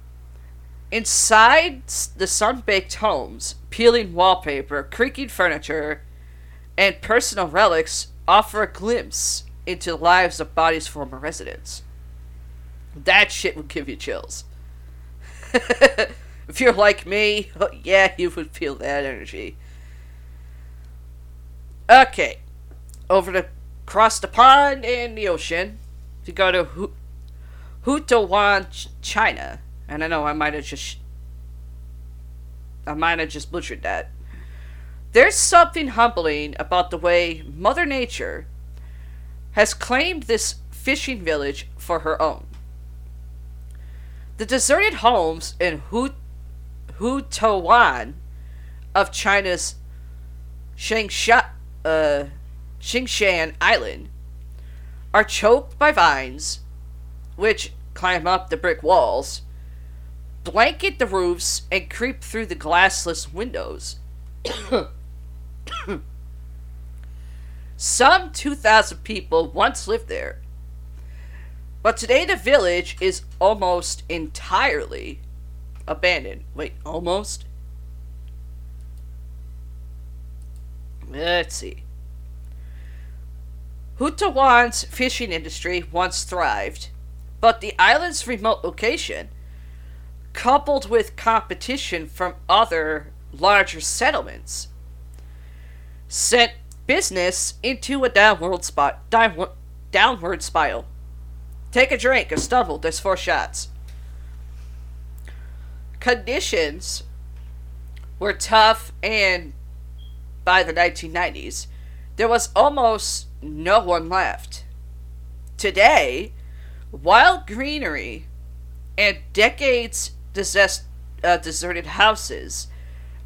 Inside the sun baked homes, peeling wallpaper, creaking furniture, and personal relics offer a glimpse into the lives of Bodie's former residents. That shit would give you chills. if you're like me, yeah, you would feel that energy. Okay, over to cross the pond and the ocean to go to Hu- Hutawan, China. And I know I might have just I might have just butchered that. There's something humbling about the way Mother Nature has claimed this fishing village for her own. The deserted homes in Hu Hutawan of China's Xingsha, uh, Xingshan Island are choked by vines, which climb up the brick walls, blanket the roofs, and creep through the glassless windows. Some 2,000 people once lived there, but today the village is almost entirely abandoned. Wait, almost? Let's see. Hutawan's fishing industry once thrived, but the island's remote location, coupled with competition from other larger settlements, sent business into a downward spot downward, spiral. Take a drink, a stumble, there's four shots. Conditions were tough and by the 1990s, there was almost no one left. Today, wild greenery and decades uh, deserted houses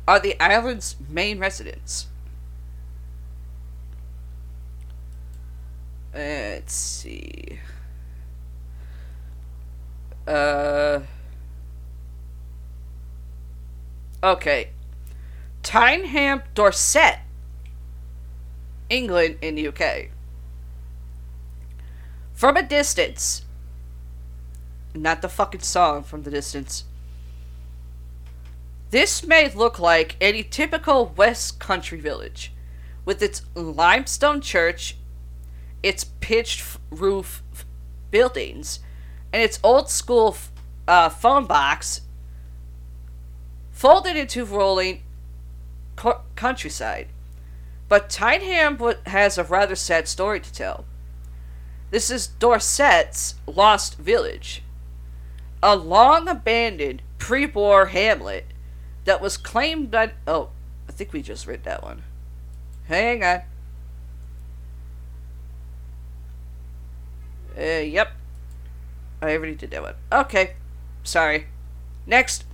are the island's main residents. Let's see. Uh. Okay. Tyneham Dorset, England in the UK. From a distance, not the fucking song from the distance. This may look like any typical West Country village, with its limestone church, its pitched roof buildings, and its old school uh, phone box folded into rolling co- countryside. But Tyneham has a rather sad story to tell. This is Dorset's lost village, a long abandoned pre war hamlet that was claimed by. Oh, I think we just read that one. Hang on. Uh, yep. I already did that one. Okay. Sorry. Next.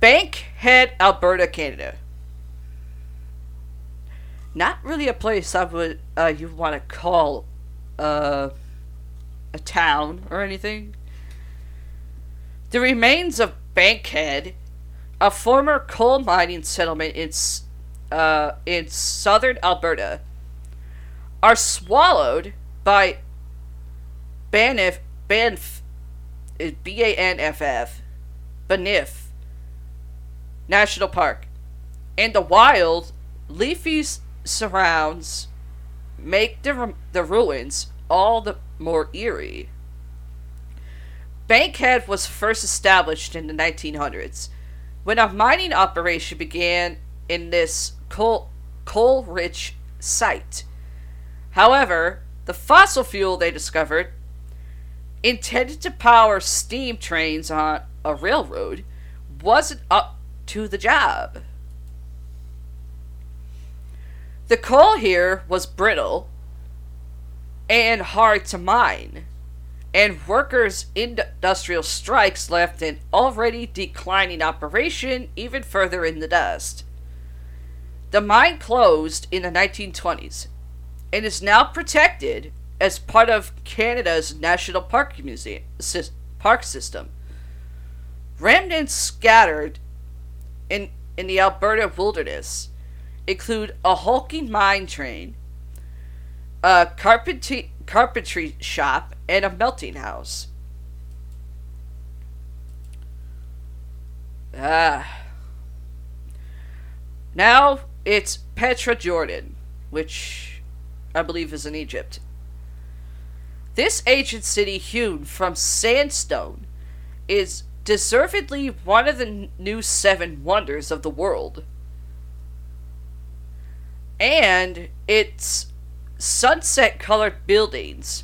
Bankhead, Alberta, Canada. Not really a place I would uh, you want to call uh, a town or anything. The remains of Bankhead, a former coal mining settlement in uh, in southern Alberta, are swallowed by Banff, Banff, B A N F F, Banff National Park, and the wild, leafy surrounds make the, the ruins all the more eerie. Bankhead was first established in the 1900s when a mining operation began in this coal, coal rich site. However, the fossil fuel they discovered, intended to power steam trains on a railroad, wasn't up to the job. The coal here was brittle and hard to mine, and workers' industrial strikes left an already declining operation even further in the dust. The mine closed in the 1920s and is now protected as part of Canada's National Park Museum park system. Remnants scattered in, in the Alberta wilderness include a hulking mine train, a carpentry, carpentry shop, and a melting house. Ah. Now it's Petra, Jordan, which I believe is in Egypt. This ancient city hewn from sandstone is deservedly one of the new seven wonders of the world and its sunset colored buildings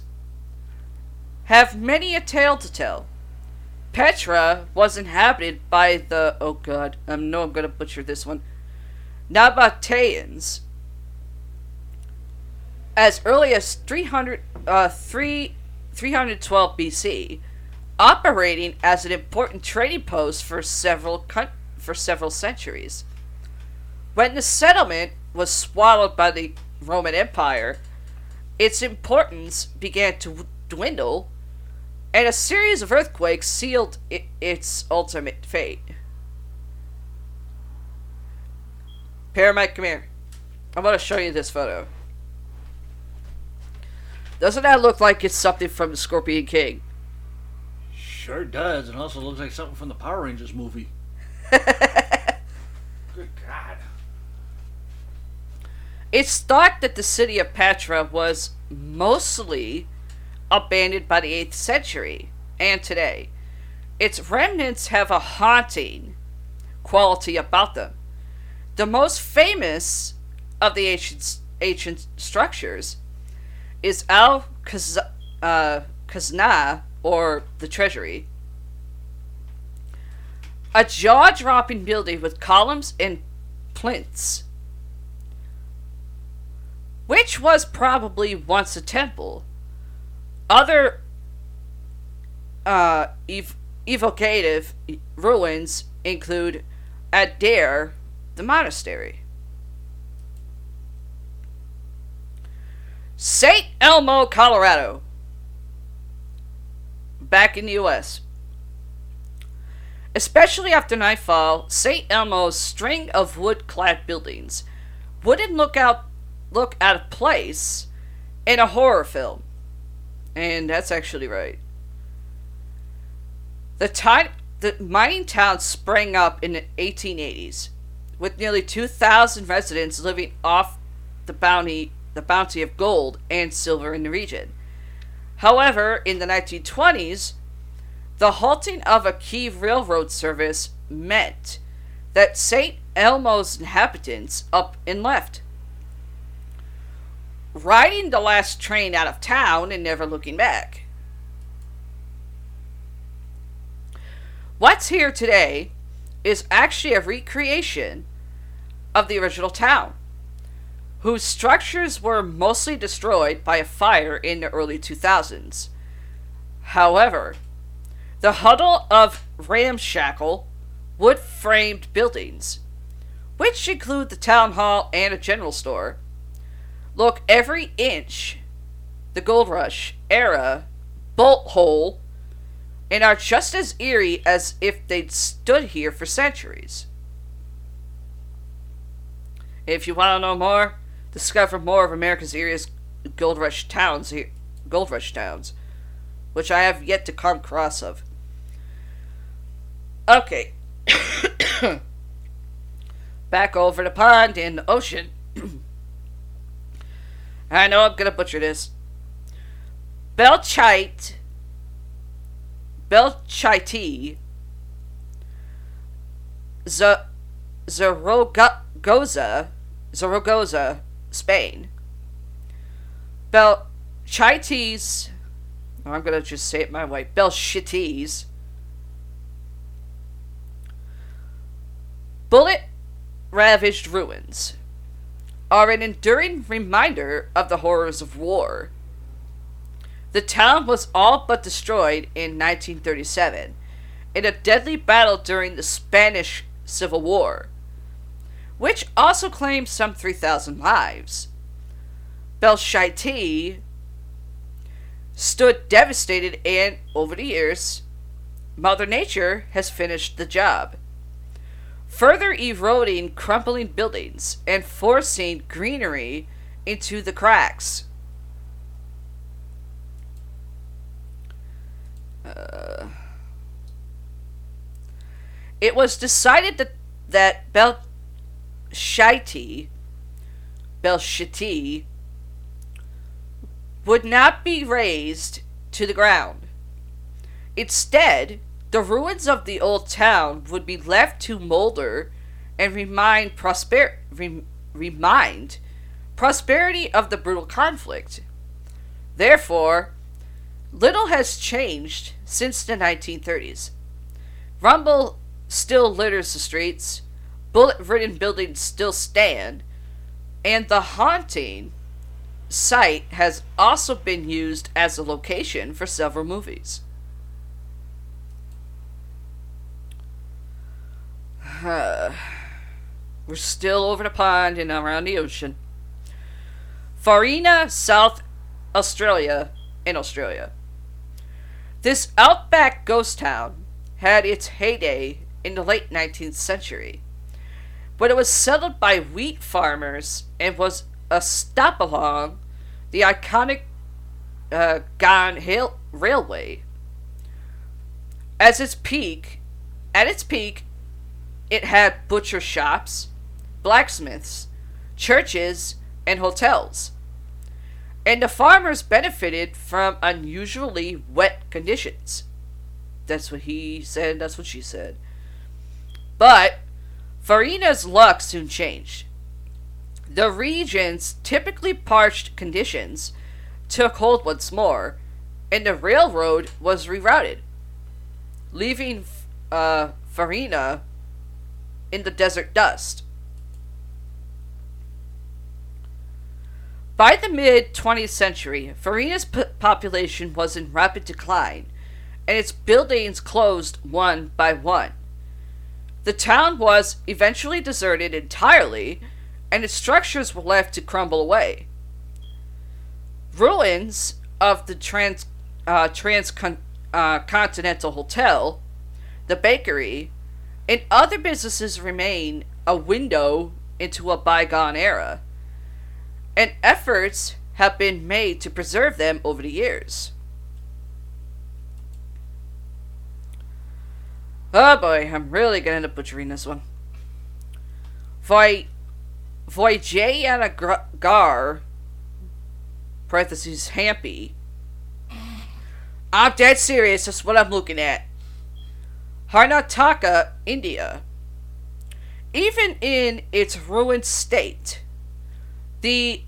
have many a tale to tell. Petra was inhabited by the oh god, I know I'm gonna butcher this one. Nabateans as early as 300, uh, 3, 312 BC, operating as an important trading post for several for several centuries. When the settlement was swallowed by the Roman Empire, its importance began to dwindle, and a series of earthquakes sealed it, its ultimate fate. Paramite, come here. I'm going to show you this photo. Doesn't that look like it's something from the Scorpion King? Sure does, and also looks like something from the Power Rangers movie. Good God. It's thought that the city of Petra was mostly abandoned by the 8th century and today. Its remnants have a haunting quality about them. The most famous of the ancient, ancient structures is Al uh, Khazna, or the Treasury. A jaw dropping building with columns and plinths which was probably once a temple. Other uh, ev- evocative ruins include Adair, the monastery. St. Elmo, Colorado. Back in the U.S. Especially after nightfall, St. Elmo's string of wood clad buildings wouldn't look out look out of place in a horror film. And that's actually right. The time the mining town sprang up in the 1880s, with nearly 2,000 residents living off the bounty the bounty of gold and silver in the region. However, in the 1920s, the halting of a key railroad service meant that St. Elmo's inhabitants up and left. Riding the last train out of town and never looking back. What's here today is actually a recreation of the original town, whose structures were mostly destroyed by a fire in the early 2000s. However, the huddle of ramshackle, wood framed buildings, which include the town hall and a general store, look every inch the gold rush era bolt hole and are just as eerie as if they'd stood here for centuries. If you want to know more, discover more of America's eeriest gold rush towns here, gold rush towns, which I have yet to come across of. Okay. Back over the pond in the ocean. I know I'm gonna butcher this. Belchite Belchite, Z- Zaragoza, Zaragoza, Spain. Belchites, oh, I'm gonna just say it my way. Belchites. Bullet ravaged ruins are an enduring reminder of the horrors of war the town was all but destroyed in 1937 in a deadly battle during the Spanish Civil War, which also claimed some 3,000 lives. Belchite stood devastated, and over the years, Mother Nature has finished the job, further eroding crumbling buildings and forcing greenery into the cracks. Uh, it was decided that that Belchite, Belchite would not be razed to the ground. Instead, the ruins of the old town would be left to molder and remind prosper rem, remind prosperity of the brutal conflict. Therefore, Little has changed since the 1930s. Rumble still litters the streets, bullet ridden buildings still stand, and the haunting site has also been used as a location for several movies. We're still over the pond and around the ocean. Farina, South Australia, in Australia. This outback ghost town had its heyday in the late 19th century, but it was settled by wheat farmers and was a stop along the iconic uh, Ghan Railway. As its peak, at its peak, it had butcher shops, blacksmiths, churches, and hotels and the farmers benefited from unusually wet conditions. That's what he said, that's what she said. But Farina's luck soon changed. The region's typically parched conditions took hold once more, and the railroad was rerouted, leaving uh, Farina in the desert dust. By the mid 20th century, Farina's p- population was in rapid decline, and its buildings closed one by one. The town was eventually deserted entirely, and its structures were left to crumble away. Ruins of the trans, uh, Transcontinental uh, Hotel, the bakery, and other businesses remain a window into a bygone era and efforts have been made to preserve them over the years. Oh boy, I'm really gonna butchering this one. Voy, Gar, parentheses, Hampi. I'm dead serious, that's what I'm looking at. Karnataka, India. Even in its ruined state, the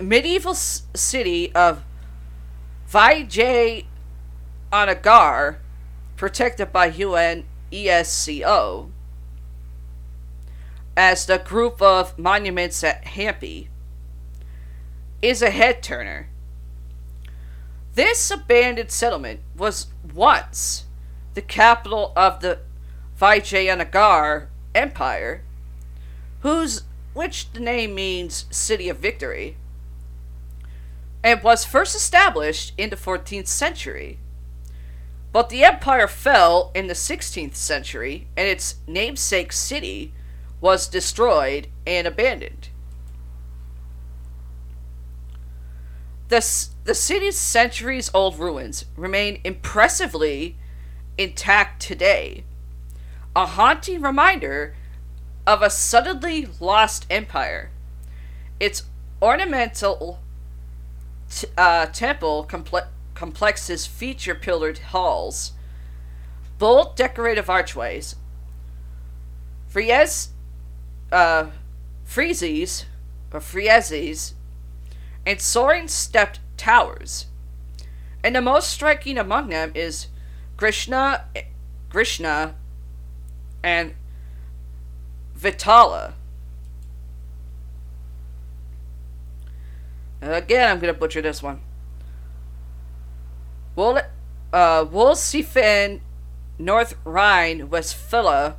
medieval city of Vijay Anagar, protected by UN ESCO, as the group of monuments at Hampi, is a head turner. This abandoned settlement was once the capital of the Vijayanagar Empire, whose which the name means City of Victory, and was first established in the 14th century. But the empire fell in the 16th century, and its namesake city was destroyed and abandoned. The, the city's centuries old ruins remain impressively intact today, a haunting reminder of a suddenly lost empire. Its ornamental t- uh, temple comple- complexes feature pillared halls, bold decorative archways, frieze, uh, friezes, or friezes, and soaring stepped towers. And the most striking among them is Krishna, Krishna, and Vitala. Again, I'm gonna butcher this one. Wol, uh, Wollseifen, North Rhine, Westphalia,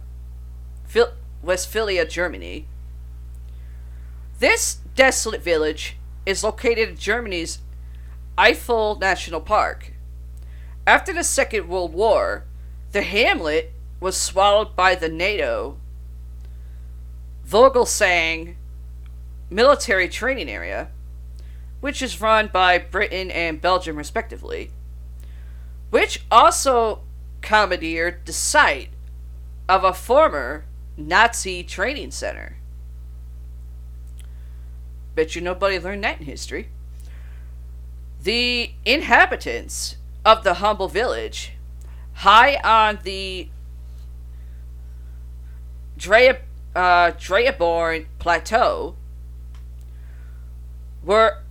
Westphalia, Germany. This desolate village is located in Germany's Eifel National Park. After the Second World War, the hamlet was swallowed by the NATO Vogelsang military training area, which is run by Britain and Belgium respectively, which also commandeered the site of a former Nazi training center. Bet you nobody learned that in history. The inhabitants of the humble village, high on the Drea, uh, Dreiborn Plateau, were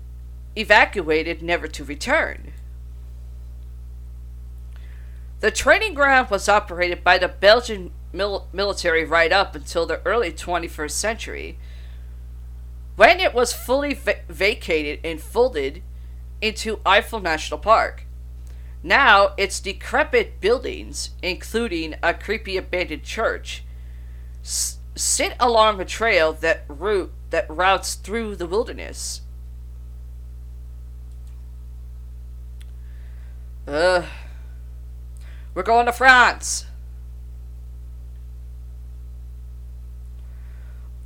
evacuated never to return. The training ground was operated by the Belgian mil- military right up until the early 21st century, when it was fully va- vacated and folded into Eifel National Park. Now, its decrepit buildings, including a creepy abandoned church, s- sit along a trail that route that routes through the wilderness. Ugh. We're going to France.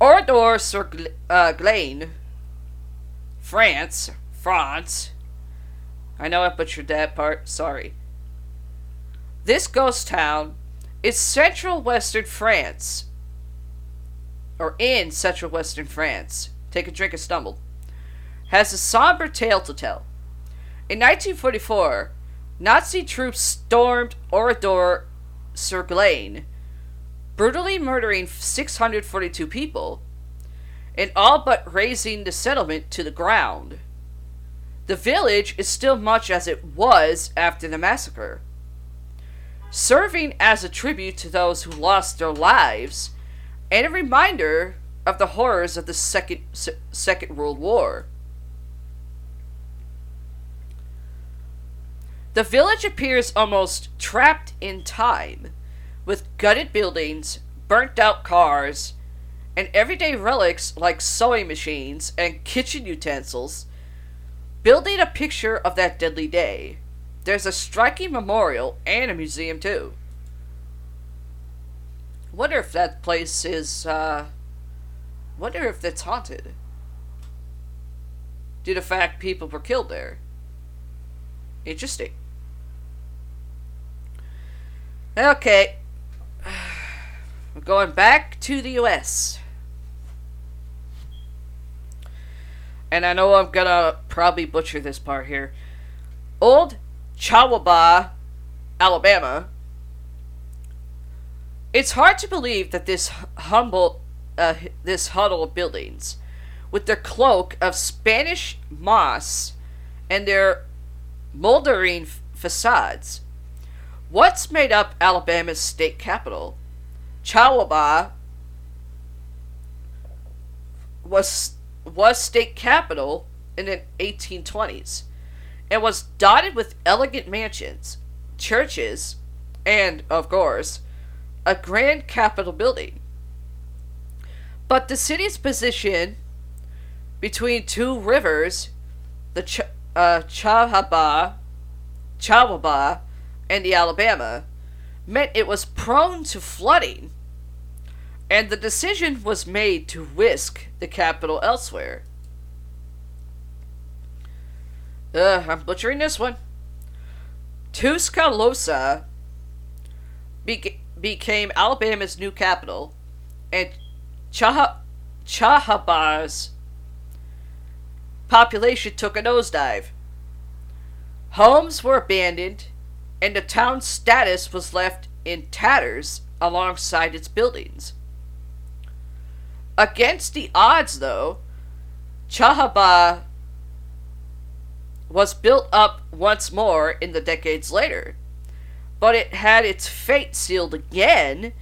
Ordor sur uh, Glane, France, France. I know I butchered that part, sorry. This ghost town is central western France, or in central western France. Take a drink and stumble. Has a somber tale to tell. In 1944, Nazi troops stormed Oradour sur Glane, brutally murdering 642 people, and all but razing the settlement to the ground. The village is still much as it was after the massacre, serving as a tribute to those who lost their lives and a reminder of the horrors of the Second, Se- Second World War. The village appears almost trapped in time, with gutted buildings, burnt out cars, and everyday relics like sewing machines and kitchen utensils, building a picture of that deadly day. There's a striking memorial and a museum too. Wonder if that place is, uh. Wonder if that's haunted. Due to fact people were killed there. Interesting. Okay. we're going back to the U.S. And I know I'm gonna probably butcher this part here. Old Chawaba, Alabama. It's hard to believe that this humble, uh, this huddle of buildings, with their cloak of Spanish moss and their moldering f- facades, what's made up Alabama's state capital? Chawaba was was state capital in the 1820s and was dotted with elegant mansions, churches, and, of course, a grand capitol building. But the city's position between two rivers, the Ch- uh, Chahaba, and the Alabama, meant it was prone to flooding, and the decision was made to whisk the capital elsewhere. Ugh, I'm butchering this one. Tuscaloosa beca- became Alabama's new capital, and Chah- Chahaba's population took a nosedive. Homes were abandoned, and the town's status was left in tatters alongside its buildings. Against the odds, though, Chahaba was built up once more in the decades later, but it had its fate sealed again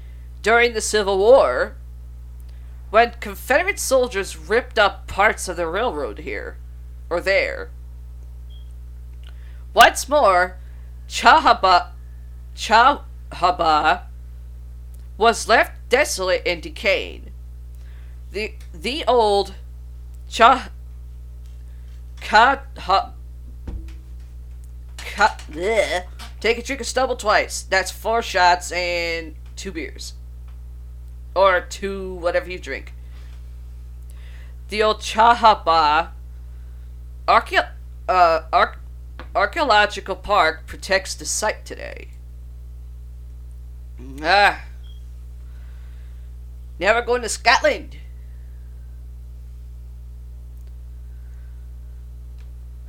during the Civil War when Confederate soldiers ripped up parts of the railroad here or there. Once more, Chahaba, Chahaba was left desolate and decaying. The the old Chah Ka, ha, bleh. Take a drink of stubble twice. That's four shots and two beers. Or two, whatever you drink. The old Chahaba archae- uh, arch- Archaeological Park protects the site today. Ah. Never going to Scotland.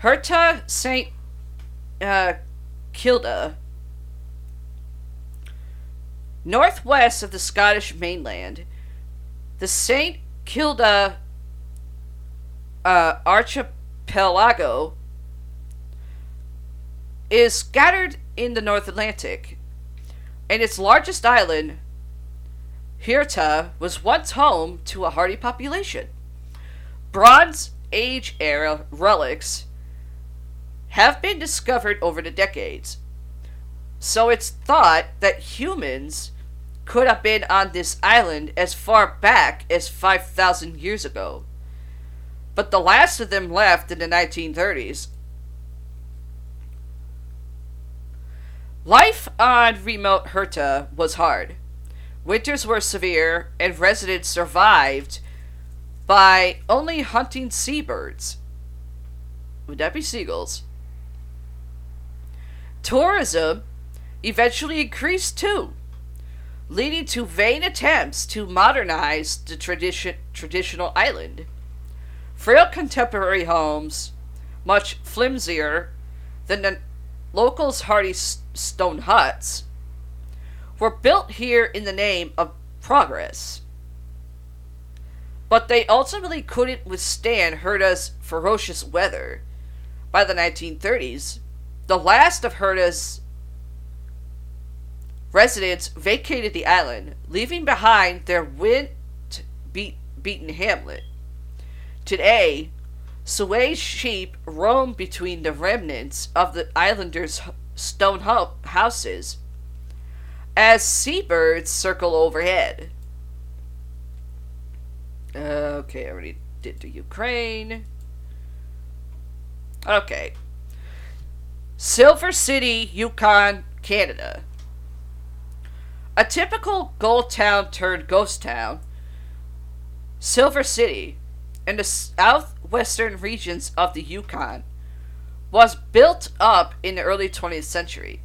Hirta St. Uh, Kilda, northwest of the Scottish mainland, the St. Kilda uh, archipelago is scattered in the North Atlantic, and its largest island, Hirta, was once home to a hardy population. Bronze Age era relics have been discovered over the decades. So it's thought that humans could have been on this island as far back as 5,000 years ago. But the last of them left in the 1930s. Life on remote Hirta was hard. Winters were severe, and residents survived by only hunting seabirds. Would that be seagulls? Tourism eventually increased too, leading to vain attempts to modernize the tradition, traditional island. Frail contemporary homes, much flimsier than the locals' hardy stone huts, were built here in the name of progress. But they ultimately couldn't withstand Hirta's ferocious weather. By the 1930s, the last of Hirta's residents vacated the island, leaving behind their wind beat, beaten hamlet. Today, Soay sheep roam between the remnants of the islanders' stone houses as seabirds circle overhead. Okay, I already did the Ukraine. Okay. Silver City, Yukon, Canada. A typical gold town turned ghost town, Silver City, in the southwestern regions of the Yukon, was built up in the early 20th century.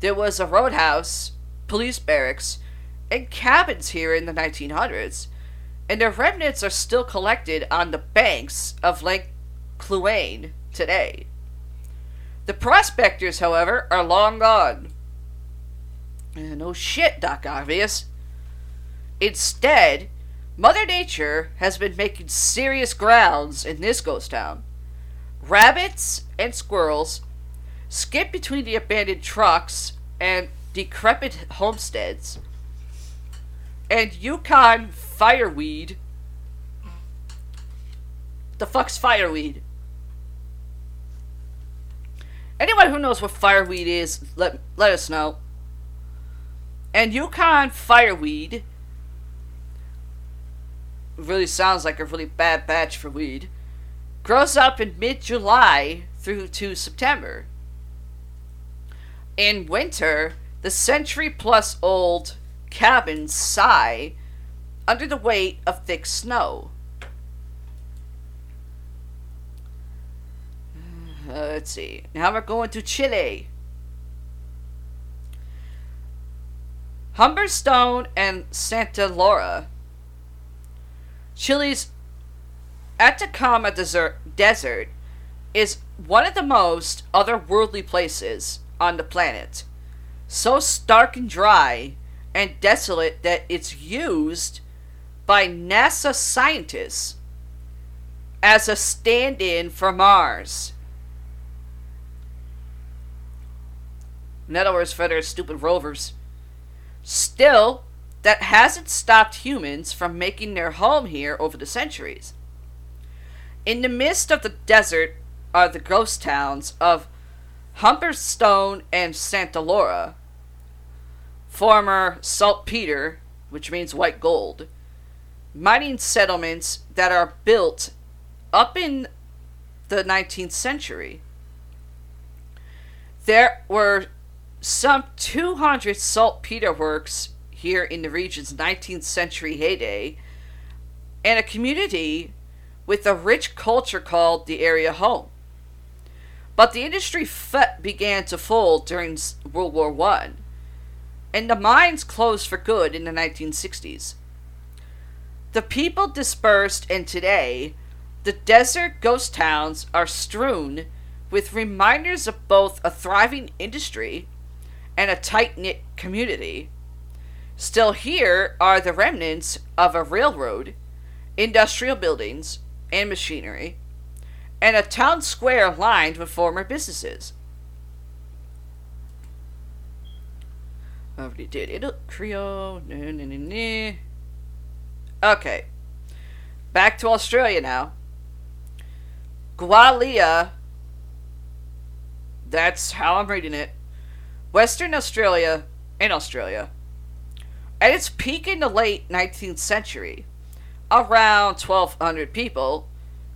There was a roadhouse, police barracks, and cabins here in the 1900s, and their remnants are still collected on the banks of Lake Kluane today. The prospectors, however, are long gone. Uh, no shit, Doc Obvious. Instead, Mother Nature has been making serious grounds in this ghost town. Rabbits and squirrels skip between the abandoned trucks and decrepit homesteads. And Yukon fireweed. The fuck's fireweed? Anyone who knows what fireweed is, let let us know. And Yukon fireweed really sounds like a really bad batch for weed. Grows up in mid July through to September. In winter, the century plus old cabins sigh under the weight of thick snow. Uh, let's see. Now we're going to Chile. Humberstone and Santa Laura. Chile's Atacama desert, desert is one of the most otherworldly places on the planet. So stark and dry and desolate that it's used by NASA scientists as a stand in for Mars. In other words, for their stupid rovers. Still, that hasn't stopped humans from making their home here over the centuries. In the midst of the desert are the ghost towns of Humberstone and Santa Laura, former saltpeter, which means white gold, mining settlements that are built up in the 19th century. There were some 200 saltpeter works here in the region's 19th century heyday, and a community with a rich culture called the area home. But the industry began to fold during World War I, and the mines closed for good in the 1960s. The people dispersed, and today, the desert ghost towns are strewn with reminders of both a thriving industry and a tight knit community. Still, here are the remnants of a railroad, industrial buildings, and machinery, and a town square lined with former businesses. Already did it. Creole. Okay. Back to Australia now. Gwalia. That's how I'm reading it. Western Australia in Australia. At its peak in the late 19th century, around 1,200 people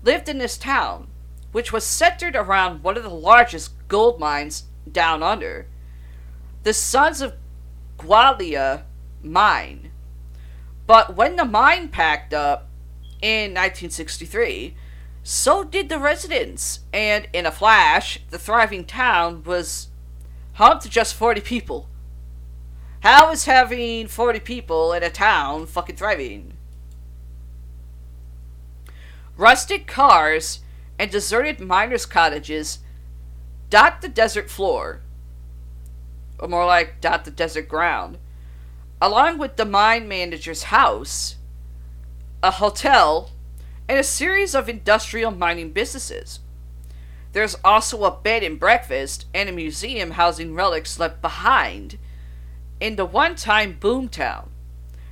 lived in this town, which was centered around one of the largest gold mines down under, the Sons of Gwalia mine. But when the mine packed up in 1963, so did the residents, and in a flash, the thriving town was home to just 40 people. How is having 40 people in a town fucking thriving? Rusted cars and deserted miners' cottages dot the desert floor, or more like dot the desert ground, along with the mine manager's house, a hotel, and a series of industrial mining businesses. There's also a bed and breakfast and a museum housing relics left behind in the one time boomtown,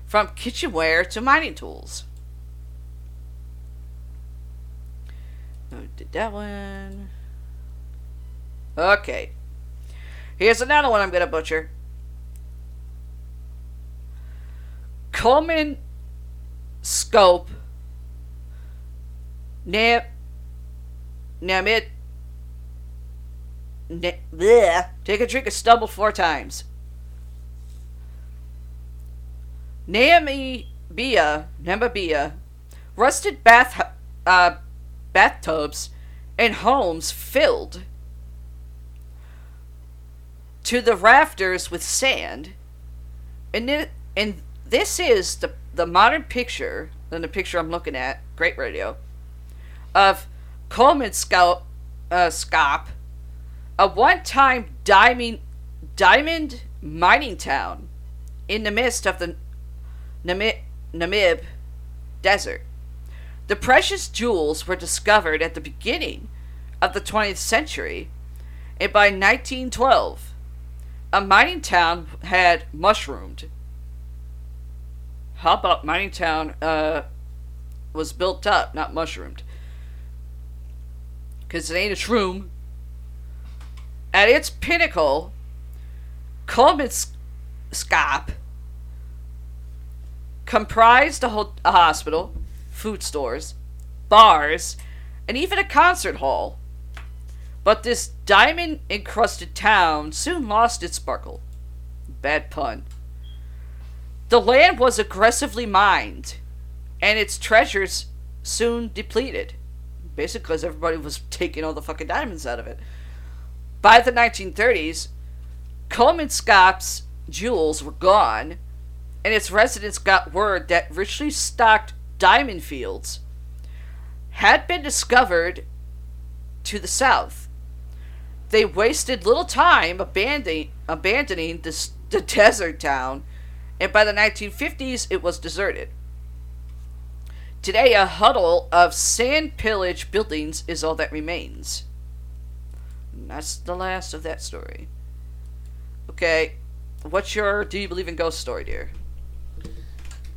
from kitchenware to mining tools. Did that one. Okay. Here's another one I'm going to butcher. Coleman Scope Nam Namit Bleh, Take a drink of stubble four times. Naomi Namibia, Namibia, rusted bath uh, bathtubs and homes filled to the rafters with sand, and, it, and this is the the modern picture, and the picture I'm looking at, great radio, of Coleman Scout uh, Scop, a one-time diamond diamond mining town in the midst of the Namib, Namib desert. The precious jewels were discovered at the beginning of the 20th century, and by 1912, a mining town had mushroomed. How about mining town uh, was built up, not mushroomed? Because it ain't a shroom. At its pinnacle, Coleman Scop comprised a, ho- a hospital, food stores, bars, and even a concert hall. But this diamond encrusted town soon lost its sparkle. Bad pun. The land was aggressively mined, and its treasures soon depleted. Basically, because everybody was taking all the fucking diamonds out of it. By the 1930s, Kolmanskop's jewels were gone, and its residents got word that richly stocked diamond fields had been discovered to the south. They wasted little time abandoning, abandoning this, the desert town, and by the 1950s it was deserted. Today, a huddle of sand pillaged buildings is all that remains. That's the last of that story. Okay, what's your do you believe in ghost story, dear?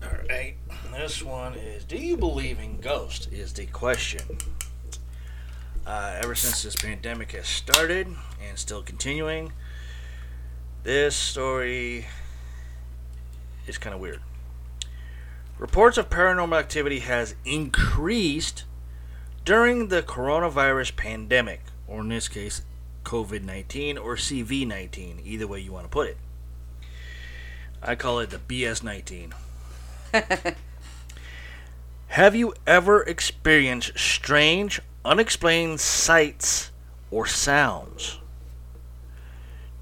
Alright, this one is Do you believe in ghosts? Is the question. Uh, ever since this pandemic has started and still continuing, this story is kind of weird. Reports of paranormal activity has increased during the coronavirus pandemic, or in this case, COVID 19 or CV 19, either way you want to put it. I call it the BS 19. Have you ever experienced strange, unexplained sights or sounds?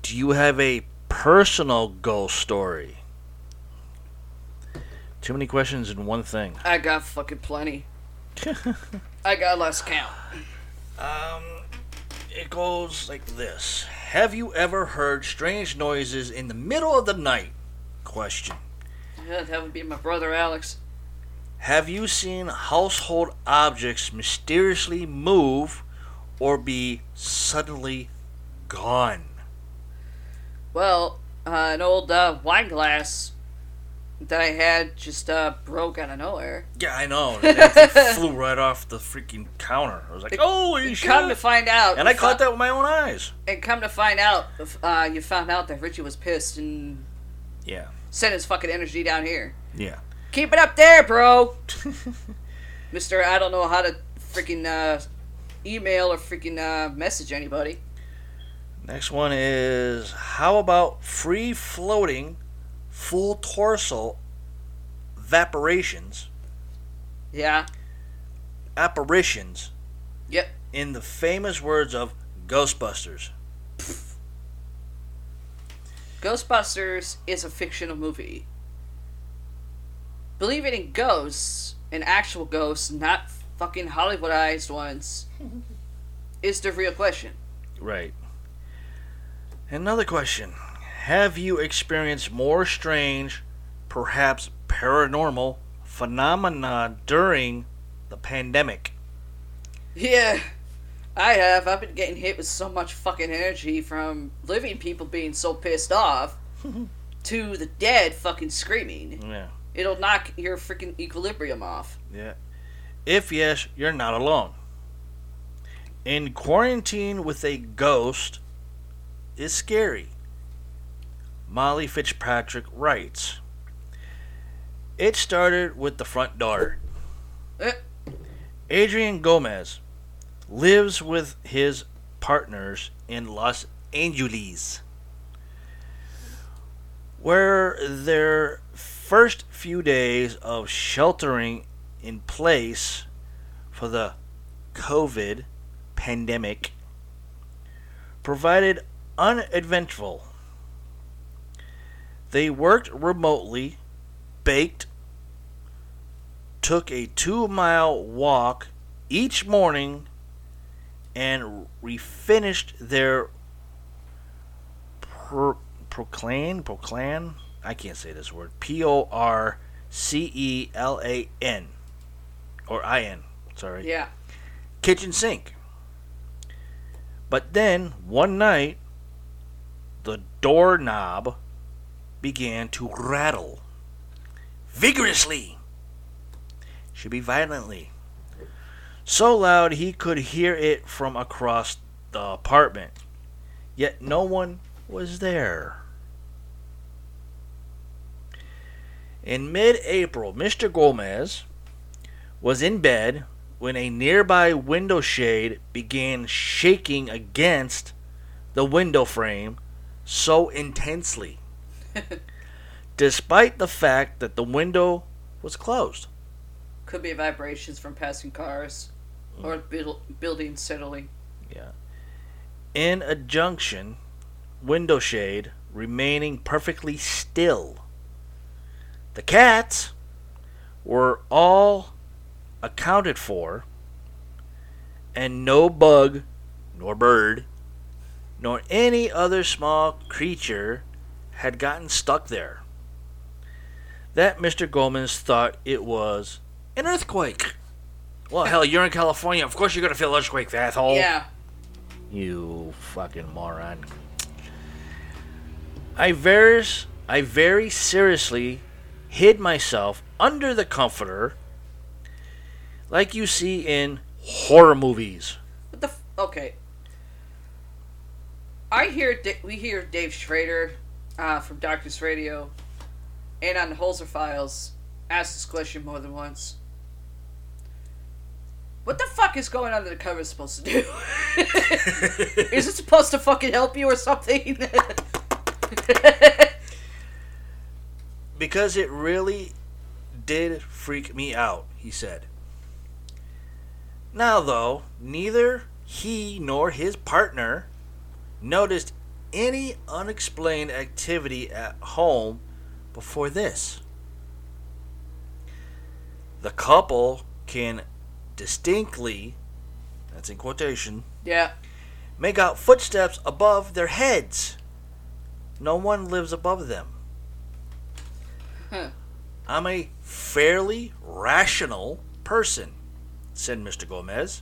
Do you have a personal ghost story? Too many questions in one thing. I got fucking plenty. I got less count. Um, it goes like this. Have you ever heard strange noises in the middle of the night? Question. Yeah, that would be my brother Alex. Have you seen household objects mysteriously move or be suddenly gone? Well, uh, an old uh, wine glass that I had just uh, broke out of nowhere. Yeah, I know. It flew right off the freaking counter. I was like, holy shit. Come to find out, and I caught that with my own eyes. And come to find out, uh, you found out that Richie was pissed and Yeah. sent his fucking energy down here. Yeah. Keep it up there, bro. Mister, I don't know how to freaking uh, email or freaking uh, message anybody. Next one is how about free floating full torso vaporations, Yeah. apparitions, Yep. in the famous words of Ghostbusters? Ghostbusters is a fictional movie. Believing in ghosts, and actual ghosts, not fucking Hollywoodized ones, is the real question. Right. Another question. Have you experienced more strange, perhaps paranormal phenomena during the pandemic? Yeah, I have. I've been getting hit with so much fucking energy from living people being so pissed off to the dead fucking screaming. Yeah. It'll knock your freaking equilibrium off. Yeah. If yes, you're not alone. In quarantine with a ghost is scary. Molly Fitzpatrick writes It started with the front door. Adrian Gomez lives with his partners in Los Angeles, where their first few days of sheltering in place for the COVID pandemic provided uneventful. They worked remotely baked, took a two mile walk each morning, and refinished their pro- proclan, proclan, I can't say this word, P O R C E L A N, or I N, sorry, Yeah. kitchen sink. But then, one night, the doorknob began to rattle vigorously. Should be violently. So loud he could hear it from across the apartment. Yet no one was there. In mid April, Mr. Gomez was in bed when a nearby window shade began shaking against the window frame so intensely, despite the fact that the window was closed. Could be vibrations from passing cars mm. or buil- buildings settling. Yeah. In a junction, window shade remaining perfectly still. The cats were all accounted for, and no bug, nor bird, nor any other small creature had gotten stuck there. That Mr. Gomez thought it was an earthquake. Well, hell, you're in California. Of course you're going to feel earthquake, asshole. Yeah. You fucking moron. I very, I very seriously hid myself under the comforter like you see in horror movies. What the? F- okay. I hear we hear Dave Schrader uh, from Darkness Radio, and on the Holzer Files, asked this question more than once. What the fuck is going on that the cover supposed to do? is it supposed to fucking help you or something? Because it really did freak me out, he said. Now, though, neither he nor his partner noticed any unexplained activity at home before this. The couple can distinctly, that's in quotation, yeah. make out footsteps above their heads. No one lives above them. Huh. I'm a fairly rational person, said Mr. Gomez,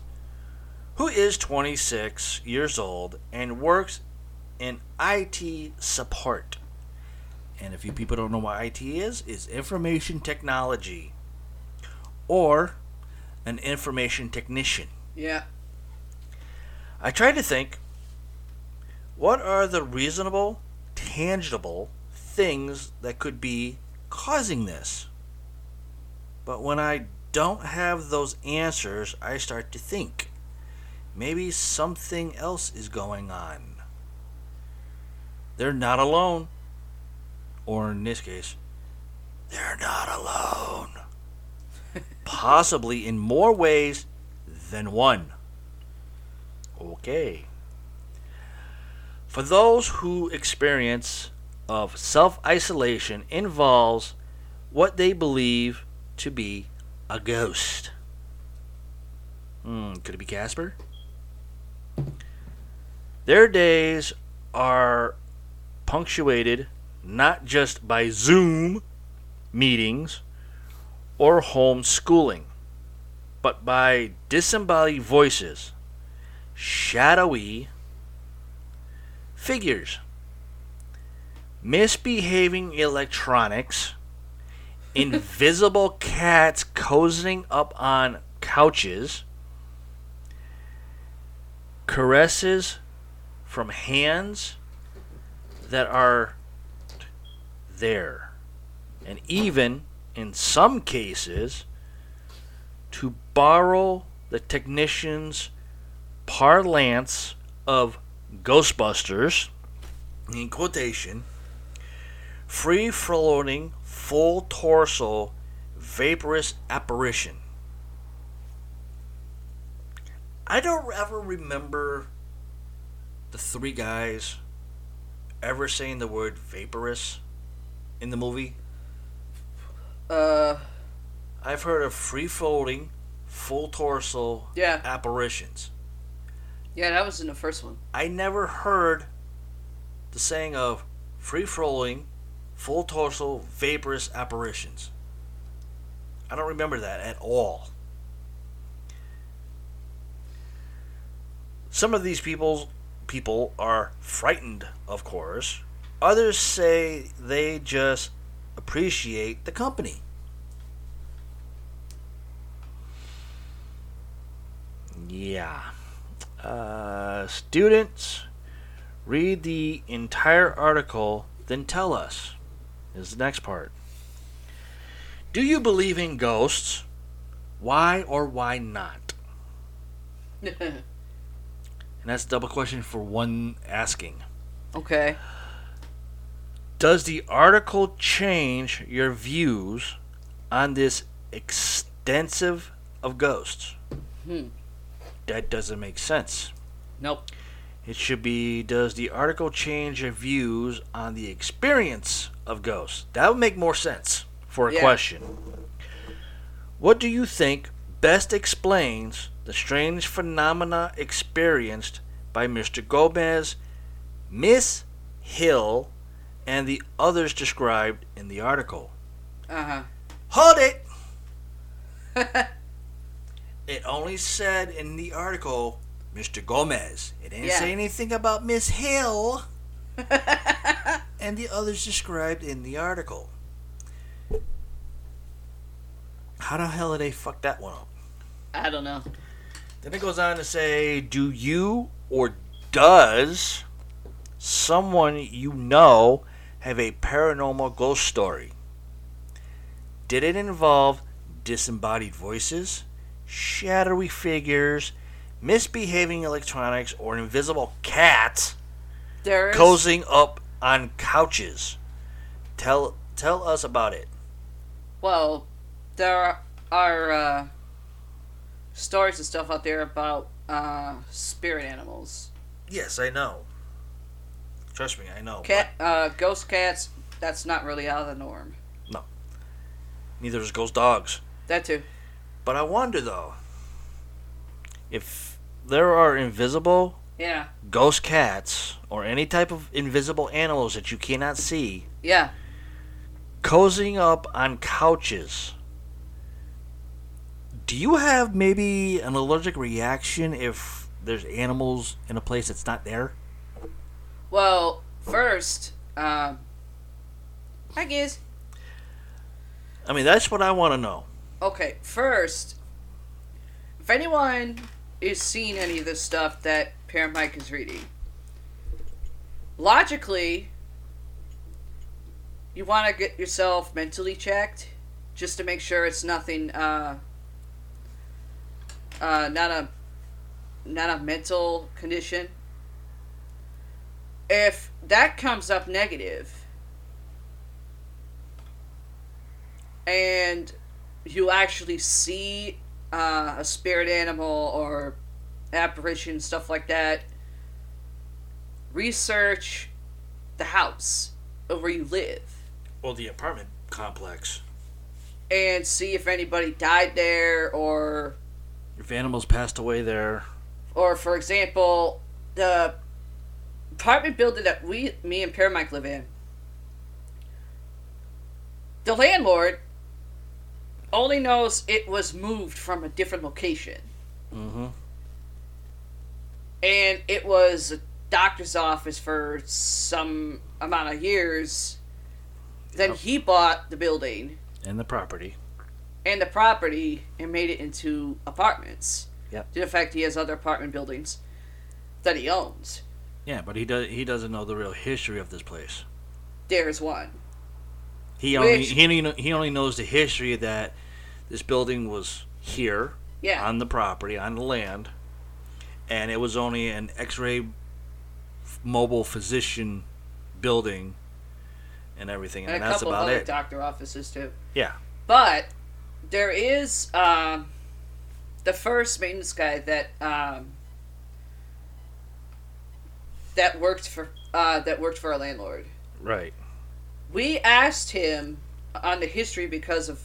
who is 26 years old and works in IT support. And if you people don't know what IT is, is information technology or an information technician. Yeah. I tried to think what are the reasonable, tangible things that could be causing this? But when I don't have those answers, I start to think maybe something else is going on. They're not alone. Or in this case, they're not alone. Possibly in more ways than one. Okay. For those who experience of self-isolation involves what they believe to be a ghost. Hmm, could it be Casper? Their days are punctuated not just by Zoom meetings or homeschooling, but by disembodied voices, shadowy figures, misbehaving electronics, invisible cats cozying up on couches, caresses from hands that are there, and even in some cases, to borrow the technician's parlance of Ghostbusters, in quotation, free floating, full torso, vaporous apparition. I don't ever remember the three guys ever saying the word vaporous in the movie. Uh, I've heard of free floating, full torso yeah, apparitions. yeah, that was in the first one. I never heard the saying of free floating, full torso, vaporous apparitions. I don't remember that at all. Some of these people people are frightened, of course. Others say they just appreciate the company. Yeah. Uh, students, read the entire article, then tell us. Is the next part. Do you believe in ghosts? Why or why not? And that's a double question for one asking. okay. Does the article change your views on this extensive of ghosts? Hmm. That doesn't make sense. Nope. It should be Does the article change your views on the experience of ghosts? That would make more sense for a Yeah. question. What do you think best explains the strange phenomena experienced by Mr. Gomez, Miss Hill, and the others described in the article? Uh huh. Hold it! It only said in the article Mr. Gomez. It didn't Yeah. say anything about Miss Hill and the others described in the article. How the hell did they fuck that one up? I don't know. Then it goes on to say, Do you or does someone you know have a paranormal ghost story? Did it involve disembodied voices, shadowy figures, misbehaving electronics, or an invisible cat There is. cozying up on couches? Tell tell us about it. Well, there are uh, stories and stuff out there about uh, spirit animals. Yes, I know. Trust me, I know. Cat, uh, ghost cats. That's not really out of the norm. No. Neither is ghost dogs. That too. But I wonder though, if there are invisible Yeah. ghost cats or any type of invisible animals that you cannot see Yeah. cozying up on couches, do you have maybe an allergic reaction if there's animals in a place that's not there? Well, first, um, I guess. I mean, that's what I want to know. Okay, first, if anyone is seeing any of this stuff that Paramike is reading, logically, you want to get yourself mentally checked just to make sure it's nothing, uh, uh, not a, not a mental condition. If that comes up negative, and you actually see uh, a spirit animal or apparition, stuff like that, research the house where you live Well, the apartment complex. and see if anybody died there or If animals passed away there, or for example the apartment building that we me and Paramike live in the landlord only knows it was moved from a different location mm-hmm. and it was a doctor's office for some amount of years then Yep. he bought the building and the property. And the property and made it into apartments Yep. to the fact he has other apartment buildings that he owns Yeah, but he does. He doesn't know the real history of this place. there's one He only Which- he only, he only knows the history that this building was here yeah on the property on the land, and it was only an X-ray mobile physician building and everything, and, and a that's couple about other it. doctor offices too. Yeah. But there is um, the first maintenance guy that um, that worked for uh, that worked for our landlord. right. We asked him on the history because of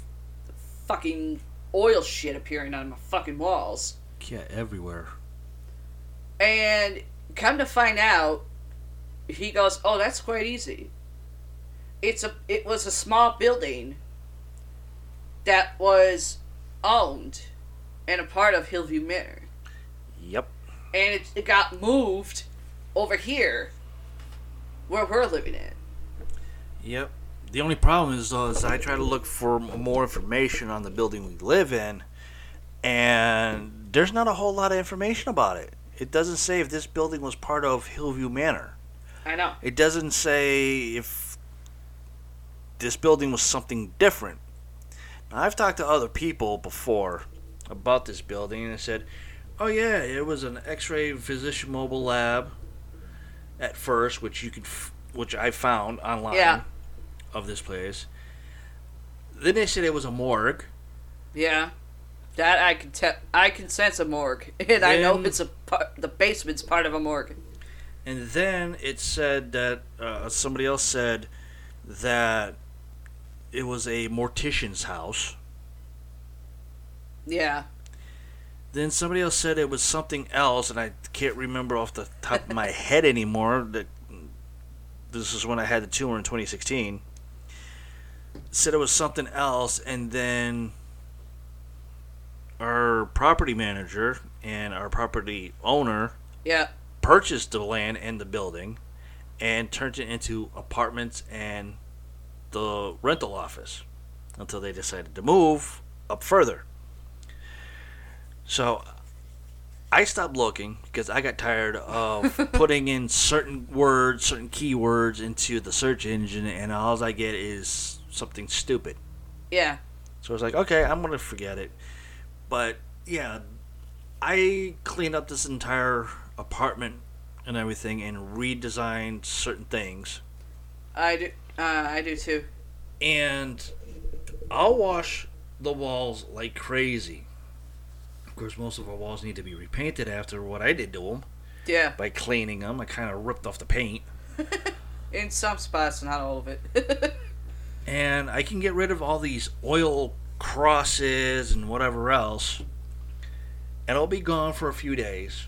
the fucking oil shit appearing on my fucking walls. Yeah, everywhere. And come to find out, he goes, "Oh, that's quite easy. It's a it was a small building that was owned and a part of Hillview Manor, Yep. and it, it got moved over here where we're living in. Yep. The only problem is, though, is I try to look for more information on the building we live in, and there's not a whole lot of information about it. It doesn't say if this building was part of Hillview Manor. I know. It doesn't say if this building was something different. I've talked to other people before about this building, and they said, "Oh yeah, it was an X-ray physician mobile lab at first, which you could, f- which I found online Yeah. of this place." Then they said it was a morgue. Yeah, that I can tell. I can sense a morgue, and I know it's a par- the basement's part of a morgue. And then it said that uh, somebody else said that it was a mortician's house. Yeah, Then somebody else said it was something else, and I can't remember off the top of my head anymore. That this is when I had the tumor in 2016. Said it was something else, and then our property manager and our property owner yeah, purchased the land and the building and turned it into apartments and the rental office until they decided to move up further. So I stopped looking because I got tired of putting in certain words, certain keywords into the search engine, and all I get is something stupid. yeah. So I was like, okay, I'm gonna forget it. But yeah, I cleaned up this entire apartment and everything and redesigned certain things. I do. Uh, I do too. And I'll wash the walls like crazy. Of course, most of our walls need to be repainted after what I did to them Yeah, by cleaning them. I kind of ripped off the paint. in some spots, not all of it. and I can get rid of all these oil crosses and whatever else, and I'll be gone for a few days.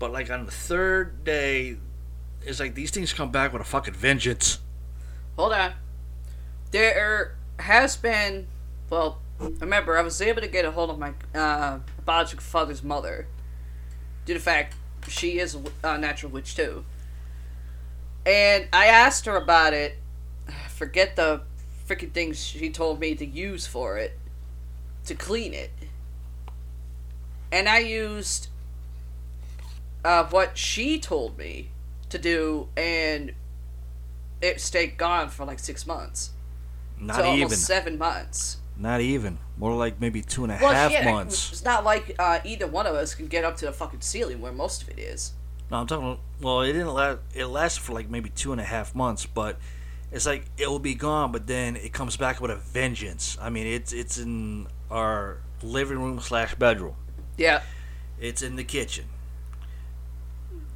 But like on the third day, it's like these things come back with a fucking vengeance. Hold on. There has been. Well, remember, I was able to get a hold of my uh, biological father's mother. Due to the fact she is a natural witch too. And I asked her about it. Forget the freaking things she told me to use for it. To clean it. And I used uh, what she told me to do, and it stayed gone for like six months. Not to even. almost seven months. Not even. More like maybe two and a half Well, shit, months. it's not like uh, either one of us can get up to the fucking ceiling where most of it is. No, I'm talking. Well, it didn't last. It lasted for like maybe two and a half months, but it's like it will be gone, but then it comes back with a vengeance. I mean, it's it's in our living room slash bedroom. Yeah, It's in the kitchen.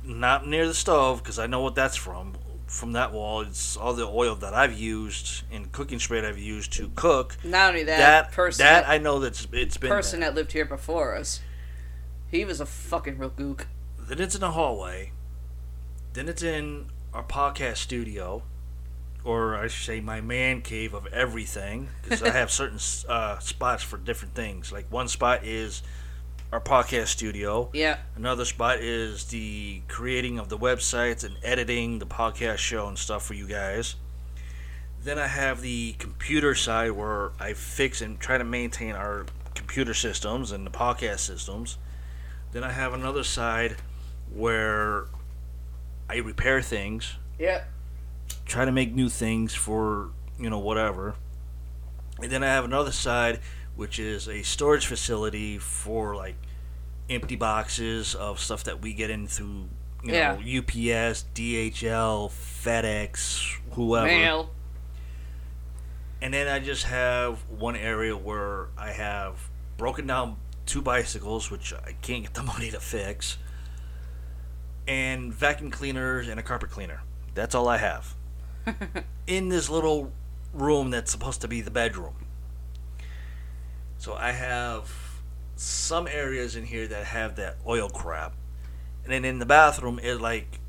Not near the stove because I know what that's from. From that wall, it's all the oil that I've used and cooking spray I've used to cook. not only that, That person that that, I know that's it's been. person there. that lived here before us, he was a fucking real gook. Then it's in the hallway. Then it's in our podcast studio, or I should say my man cave of everything, because I have certain uh, spots for different things. Like one spot is our podcast studio. Yeah, Another spot is the creating of the websites and editing the podcast show and stuff for you guys. Then I have the computer side where I fix and try to maintain our computer systems and the podcast systems. Then I have another side where I repair things, yeah, try to make new things for, you know, whatever. And then I have another side which is a storage facility for like empty boxes of stuff that we get in through you Yeah. know UPS, DHL, FedEx, whoever. mail. And then I just have one area where I have broken down two bicycles, which I can't get the money to fix, and vacuum cleaners and a carpet cleaner. That's all I have. In this little room that's supposed to be the bedroom. So I have some areas in here that have that oil crap. And then in the bathroom it like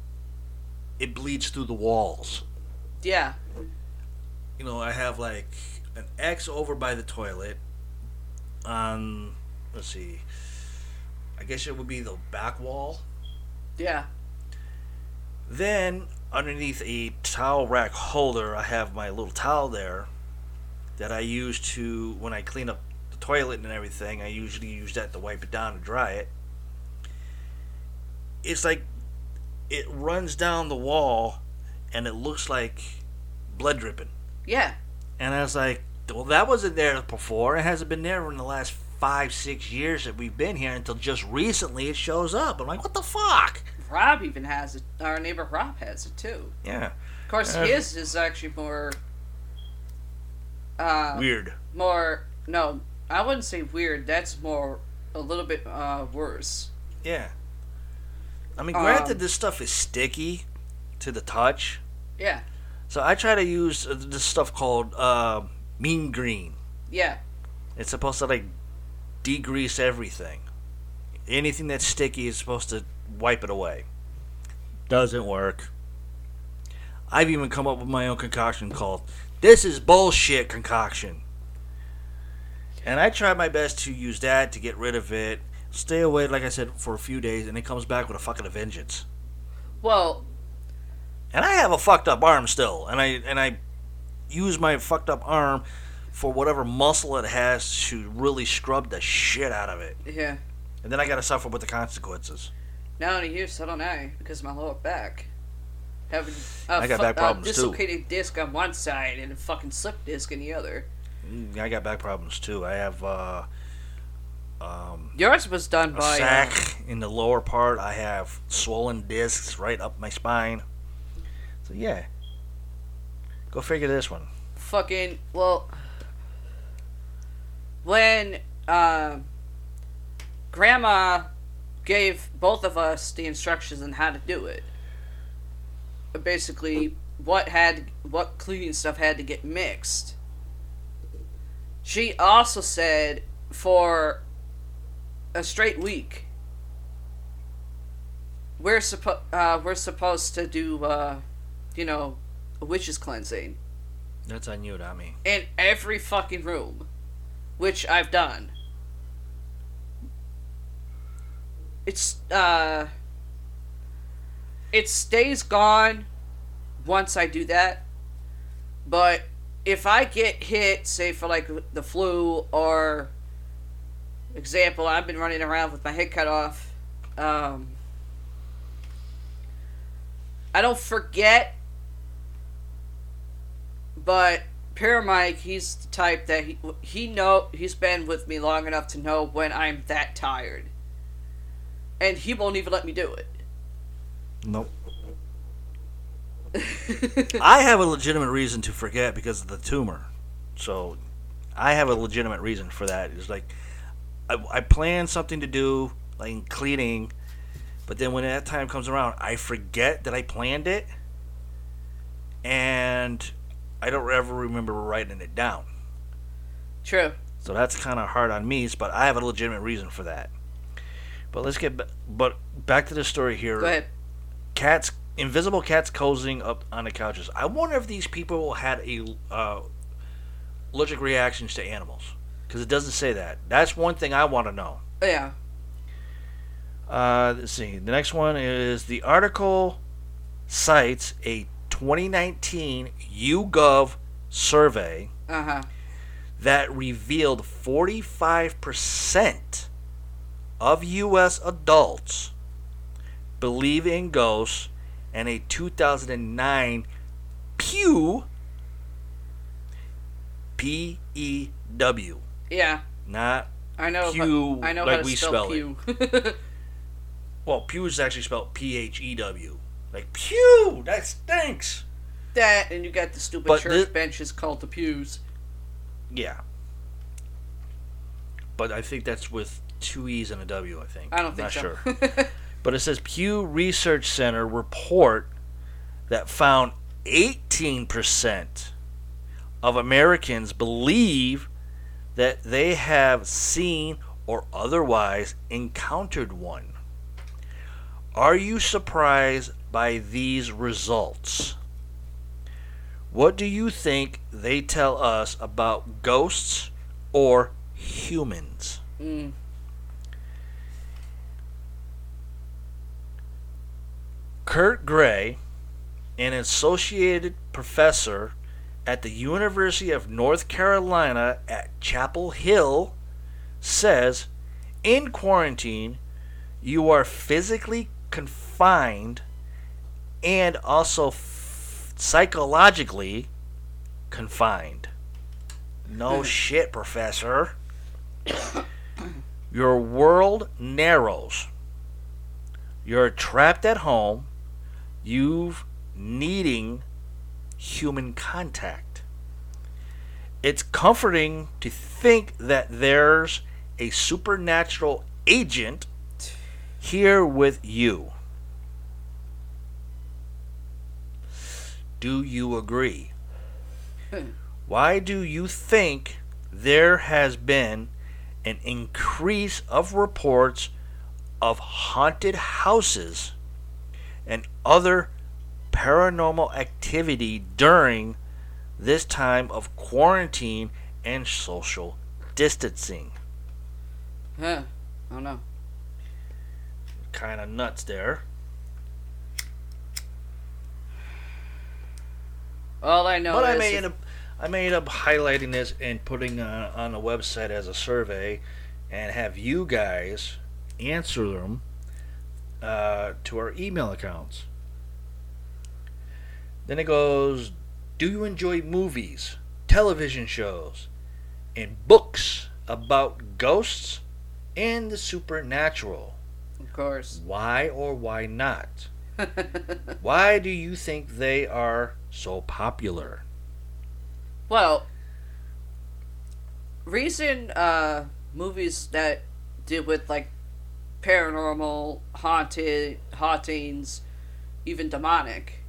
it bleeds through the walls. Yeah. You know, I have like an X over by the toilet on let's see. I guess it would be the back wall. Yeah. Then underneath a towel rack holder, I have my little towel there that I use to when I clean up toilet and everything. I usually use that to wipe it down and dry it. It's like it runs down the wall and it looks like blood dripping. Yeah. And I was like, well, that wasn't there before. It hasn't been there in the last five, six years that we've been here until just recently it shows up. I'm like, what the fuck? Rob even has it. Our neighbor Rob has it too. Yeah. Of course, Uh, his is actually more. Uh, Weird. more no, I wouldn't say weird. That's more a little bit uh, worse. Yeah. I mean, Um, granted, this stuff is sticky to the touch. Yeah. So I try to use uh, this stuff called uh, Mean Green. Yeah. It's supposed to like degrease everything. Anything that's sticky is supposed to wipe it away. Doesn't work. I've even come up with my own concoction called "This is bullshit" concoction. And I try my best to use that to get rid of it. Stay away, like I said, for a few days, and it comes back with a fucking vengeance. Well, And I have a fucked up arm still, and I and I use my fucked up arm for whatever muscle it has to really scrub the shit out of it. yeah. And then I gotta suffer with the consequences. Not only here, so don't I, because of my lower back. Having a I got fu- back problems, a too. dislocated disc on one side and a fucking slip disc in the other. Mm, I got back problems too. I have uh, um, Yours was done a by uh, sack in the lower part. I have swollen discs right up my spine. So yeah, go figure this one. fucking well. When uh, Grandma gave both of us the instructions on how to do it, basically what had what cleaning stuff had to get mixed. She also said for a straight week we're supposed uh, we're supposed to do uh, you know a witch's cleansing That's on you, me. in every fucking room, which I've done. It's uh it stays gone once I do that. But if I get hit, say for like the flu or example, I've been running around with my head cut off. Um, I don't forget, but Paramike, he's the type that he he know he's been with me long enough to know when I'm that tired, and he won't even let me do it. Nope. I have a legitimate reason to forget because of the tumor. So I have a legitimate reason for that. It's like I, I plan something to do, like cleaning, but then when that time comes around, I forget that I planned it, and I don't ever remember writing it down. True. So that's kind of hard on me, but I have a legitimate reason for that. But let's get but back to the story here. Go ahead. Cats, invisible cats cozying up on the couches. I wonder if these people had a uh, allergic reactions to animals, because it doesn't say that. That's one thing I want to know. Yeah. Uh, let's see. The next one is the article cites a 2019 YouGov survey Uh huh. that revealed 45% of U.S. adults believe in ghosts, and a 2009 Pew P E W, Yeah. not I know. Pew, how, I know like how to we spell, spell pew. well, Pew is actually spelled P H E W, like Pew. That stinks. that and you got the stupid But church thi- benches called the pews. Yeah, but I think that's with two E's and a W. I think. I don't think Not so. sure. But it says Pew Research Center report that found 18% of Americans believe that they have seen or otherwise encountered one. Are you surprised by these results? What do you think they tell us about ghosts or humans? Mm. Kurt Gray, an associated professor at the University of North Carolina at Chapel Hill, says in quarantine, you are physically confined and also f- psychologically confined. No hmm. shit, Professor. Your world narrows. You're trapped at home. You've needing human contact. It's comforting to think that there's a supernatural agent here with you. Do you agree? Hmm. Why do you think there has been an increase of reports of haunted houses and other paranormal activity during this time of quarantine and social distancing? Huh. I don't know. Kind of nuts there. All I know but I may end up, I may end up highlighting this and putting uh, on a website as a survey, and have you guys answer them uh, to our email accounts. Then it goes, do you enjoy movies, television shows, and books about ghosts and the supernatural? of course. Why or why not? Why do you think they are so popular? well, recent uh, movies that deal with like paranormal, haunted, hauntings, even demonic,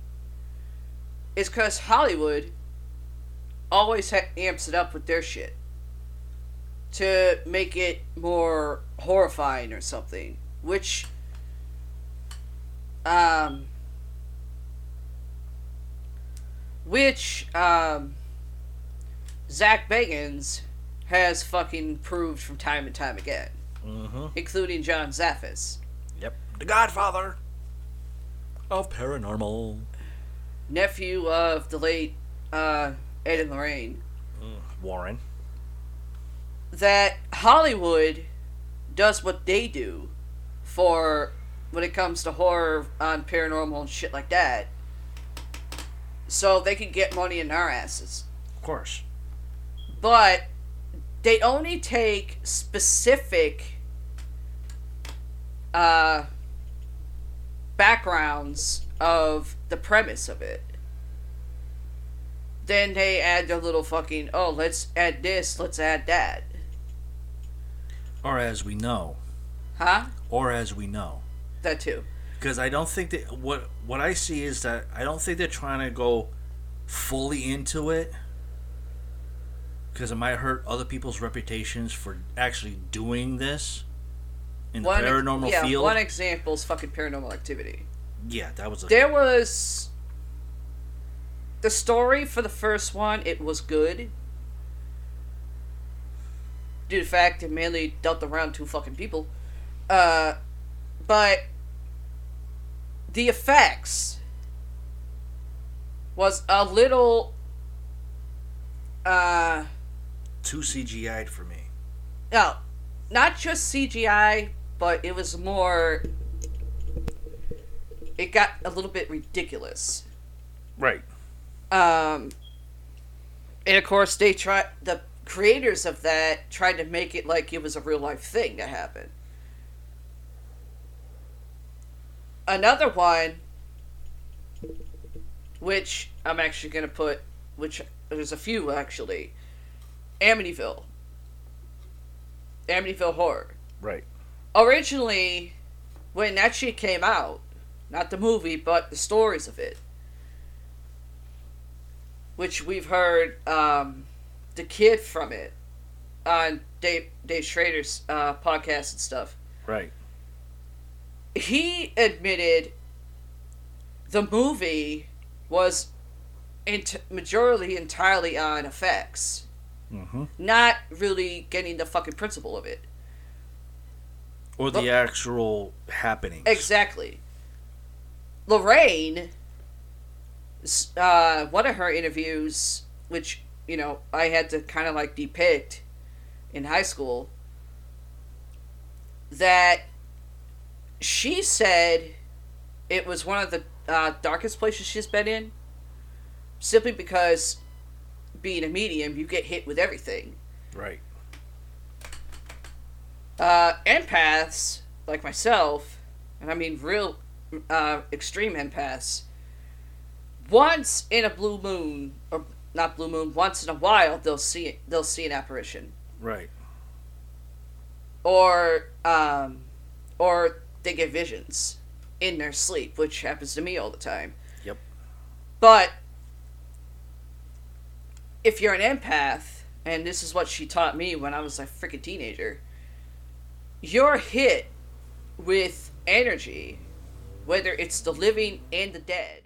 is because Hollywood always ha- amps it up with their shit to make it more horrifying or something, which um which um Zak Bagans has fucking proved from time and time again, Mm-hmm. including John Zaffis, Yep. The Godfather of paranormal. nephew of the late uh, Ed and Lorraine. Warren. that Hollywood does what they do for when it comes to horror on paranormal and shit like that. So they can get money in our asses. Of course. But they only take specific uh backgrounds of the premise of it. Then they add their little fucking oh let's add this, let's add that. Or as we know. Huh? Or as we know. That too. Because I don't think that what what I see is that I don't think they're trying to go fully into it. Because it might hurt other people's reputations for actually doing this in the One ex- paranormal yeah, field. one example is fucking paranormal activity. yeah, that was a There was the story for the first one. It was good. Due to the fact it mainly dealt around two fucking people, uh, but the effects was a little uh too CGI'd for me. no, not just CGI, but it was more. It got a little bit ridiculous. Right. Um, and of course, they try the creators of that tried to make it like it was a real life thing that happened. Another one, which I'm actually gonna put, which there's a few actually, Amityville. Amityville Horror. Right. Originally, when that shit came out, not the movie, but the stories of it, which we've heard um, the kid from it on Dave Dave Schrader's uh, podcast and stuff. Right. He admitted the movie was ent- majority entirely on effects, Mm-hmm. not really getting the fucking principle of it. Or the actual happenings. Exactly. Lorraine, uh, one of her interviews, which, you know, I had to kind of like depict in high school, that she said it was one of the uh, darkest places she's been in, simply because being a medium, you get hit with everything. Right. uh, empaths like myself, and I mean real uh, extreme empaths, once in a blue moon, or not blue moon, once in a while they'll see they'll see an apparition, Right. or um, or they get visions in their sleep, which happens to me all the time. Yep. But if you're an empath, and this is what she taught me when I was a freaking teenager, you're hit with energy, whether it's the living and the dead.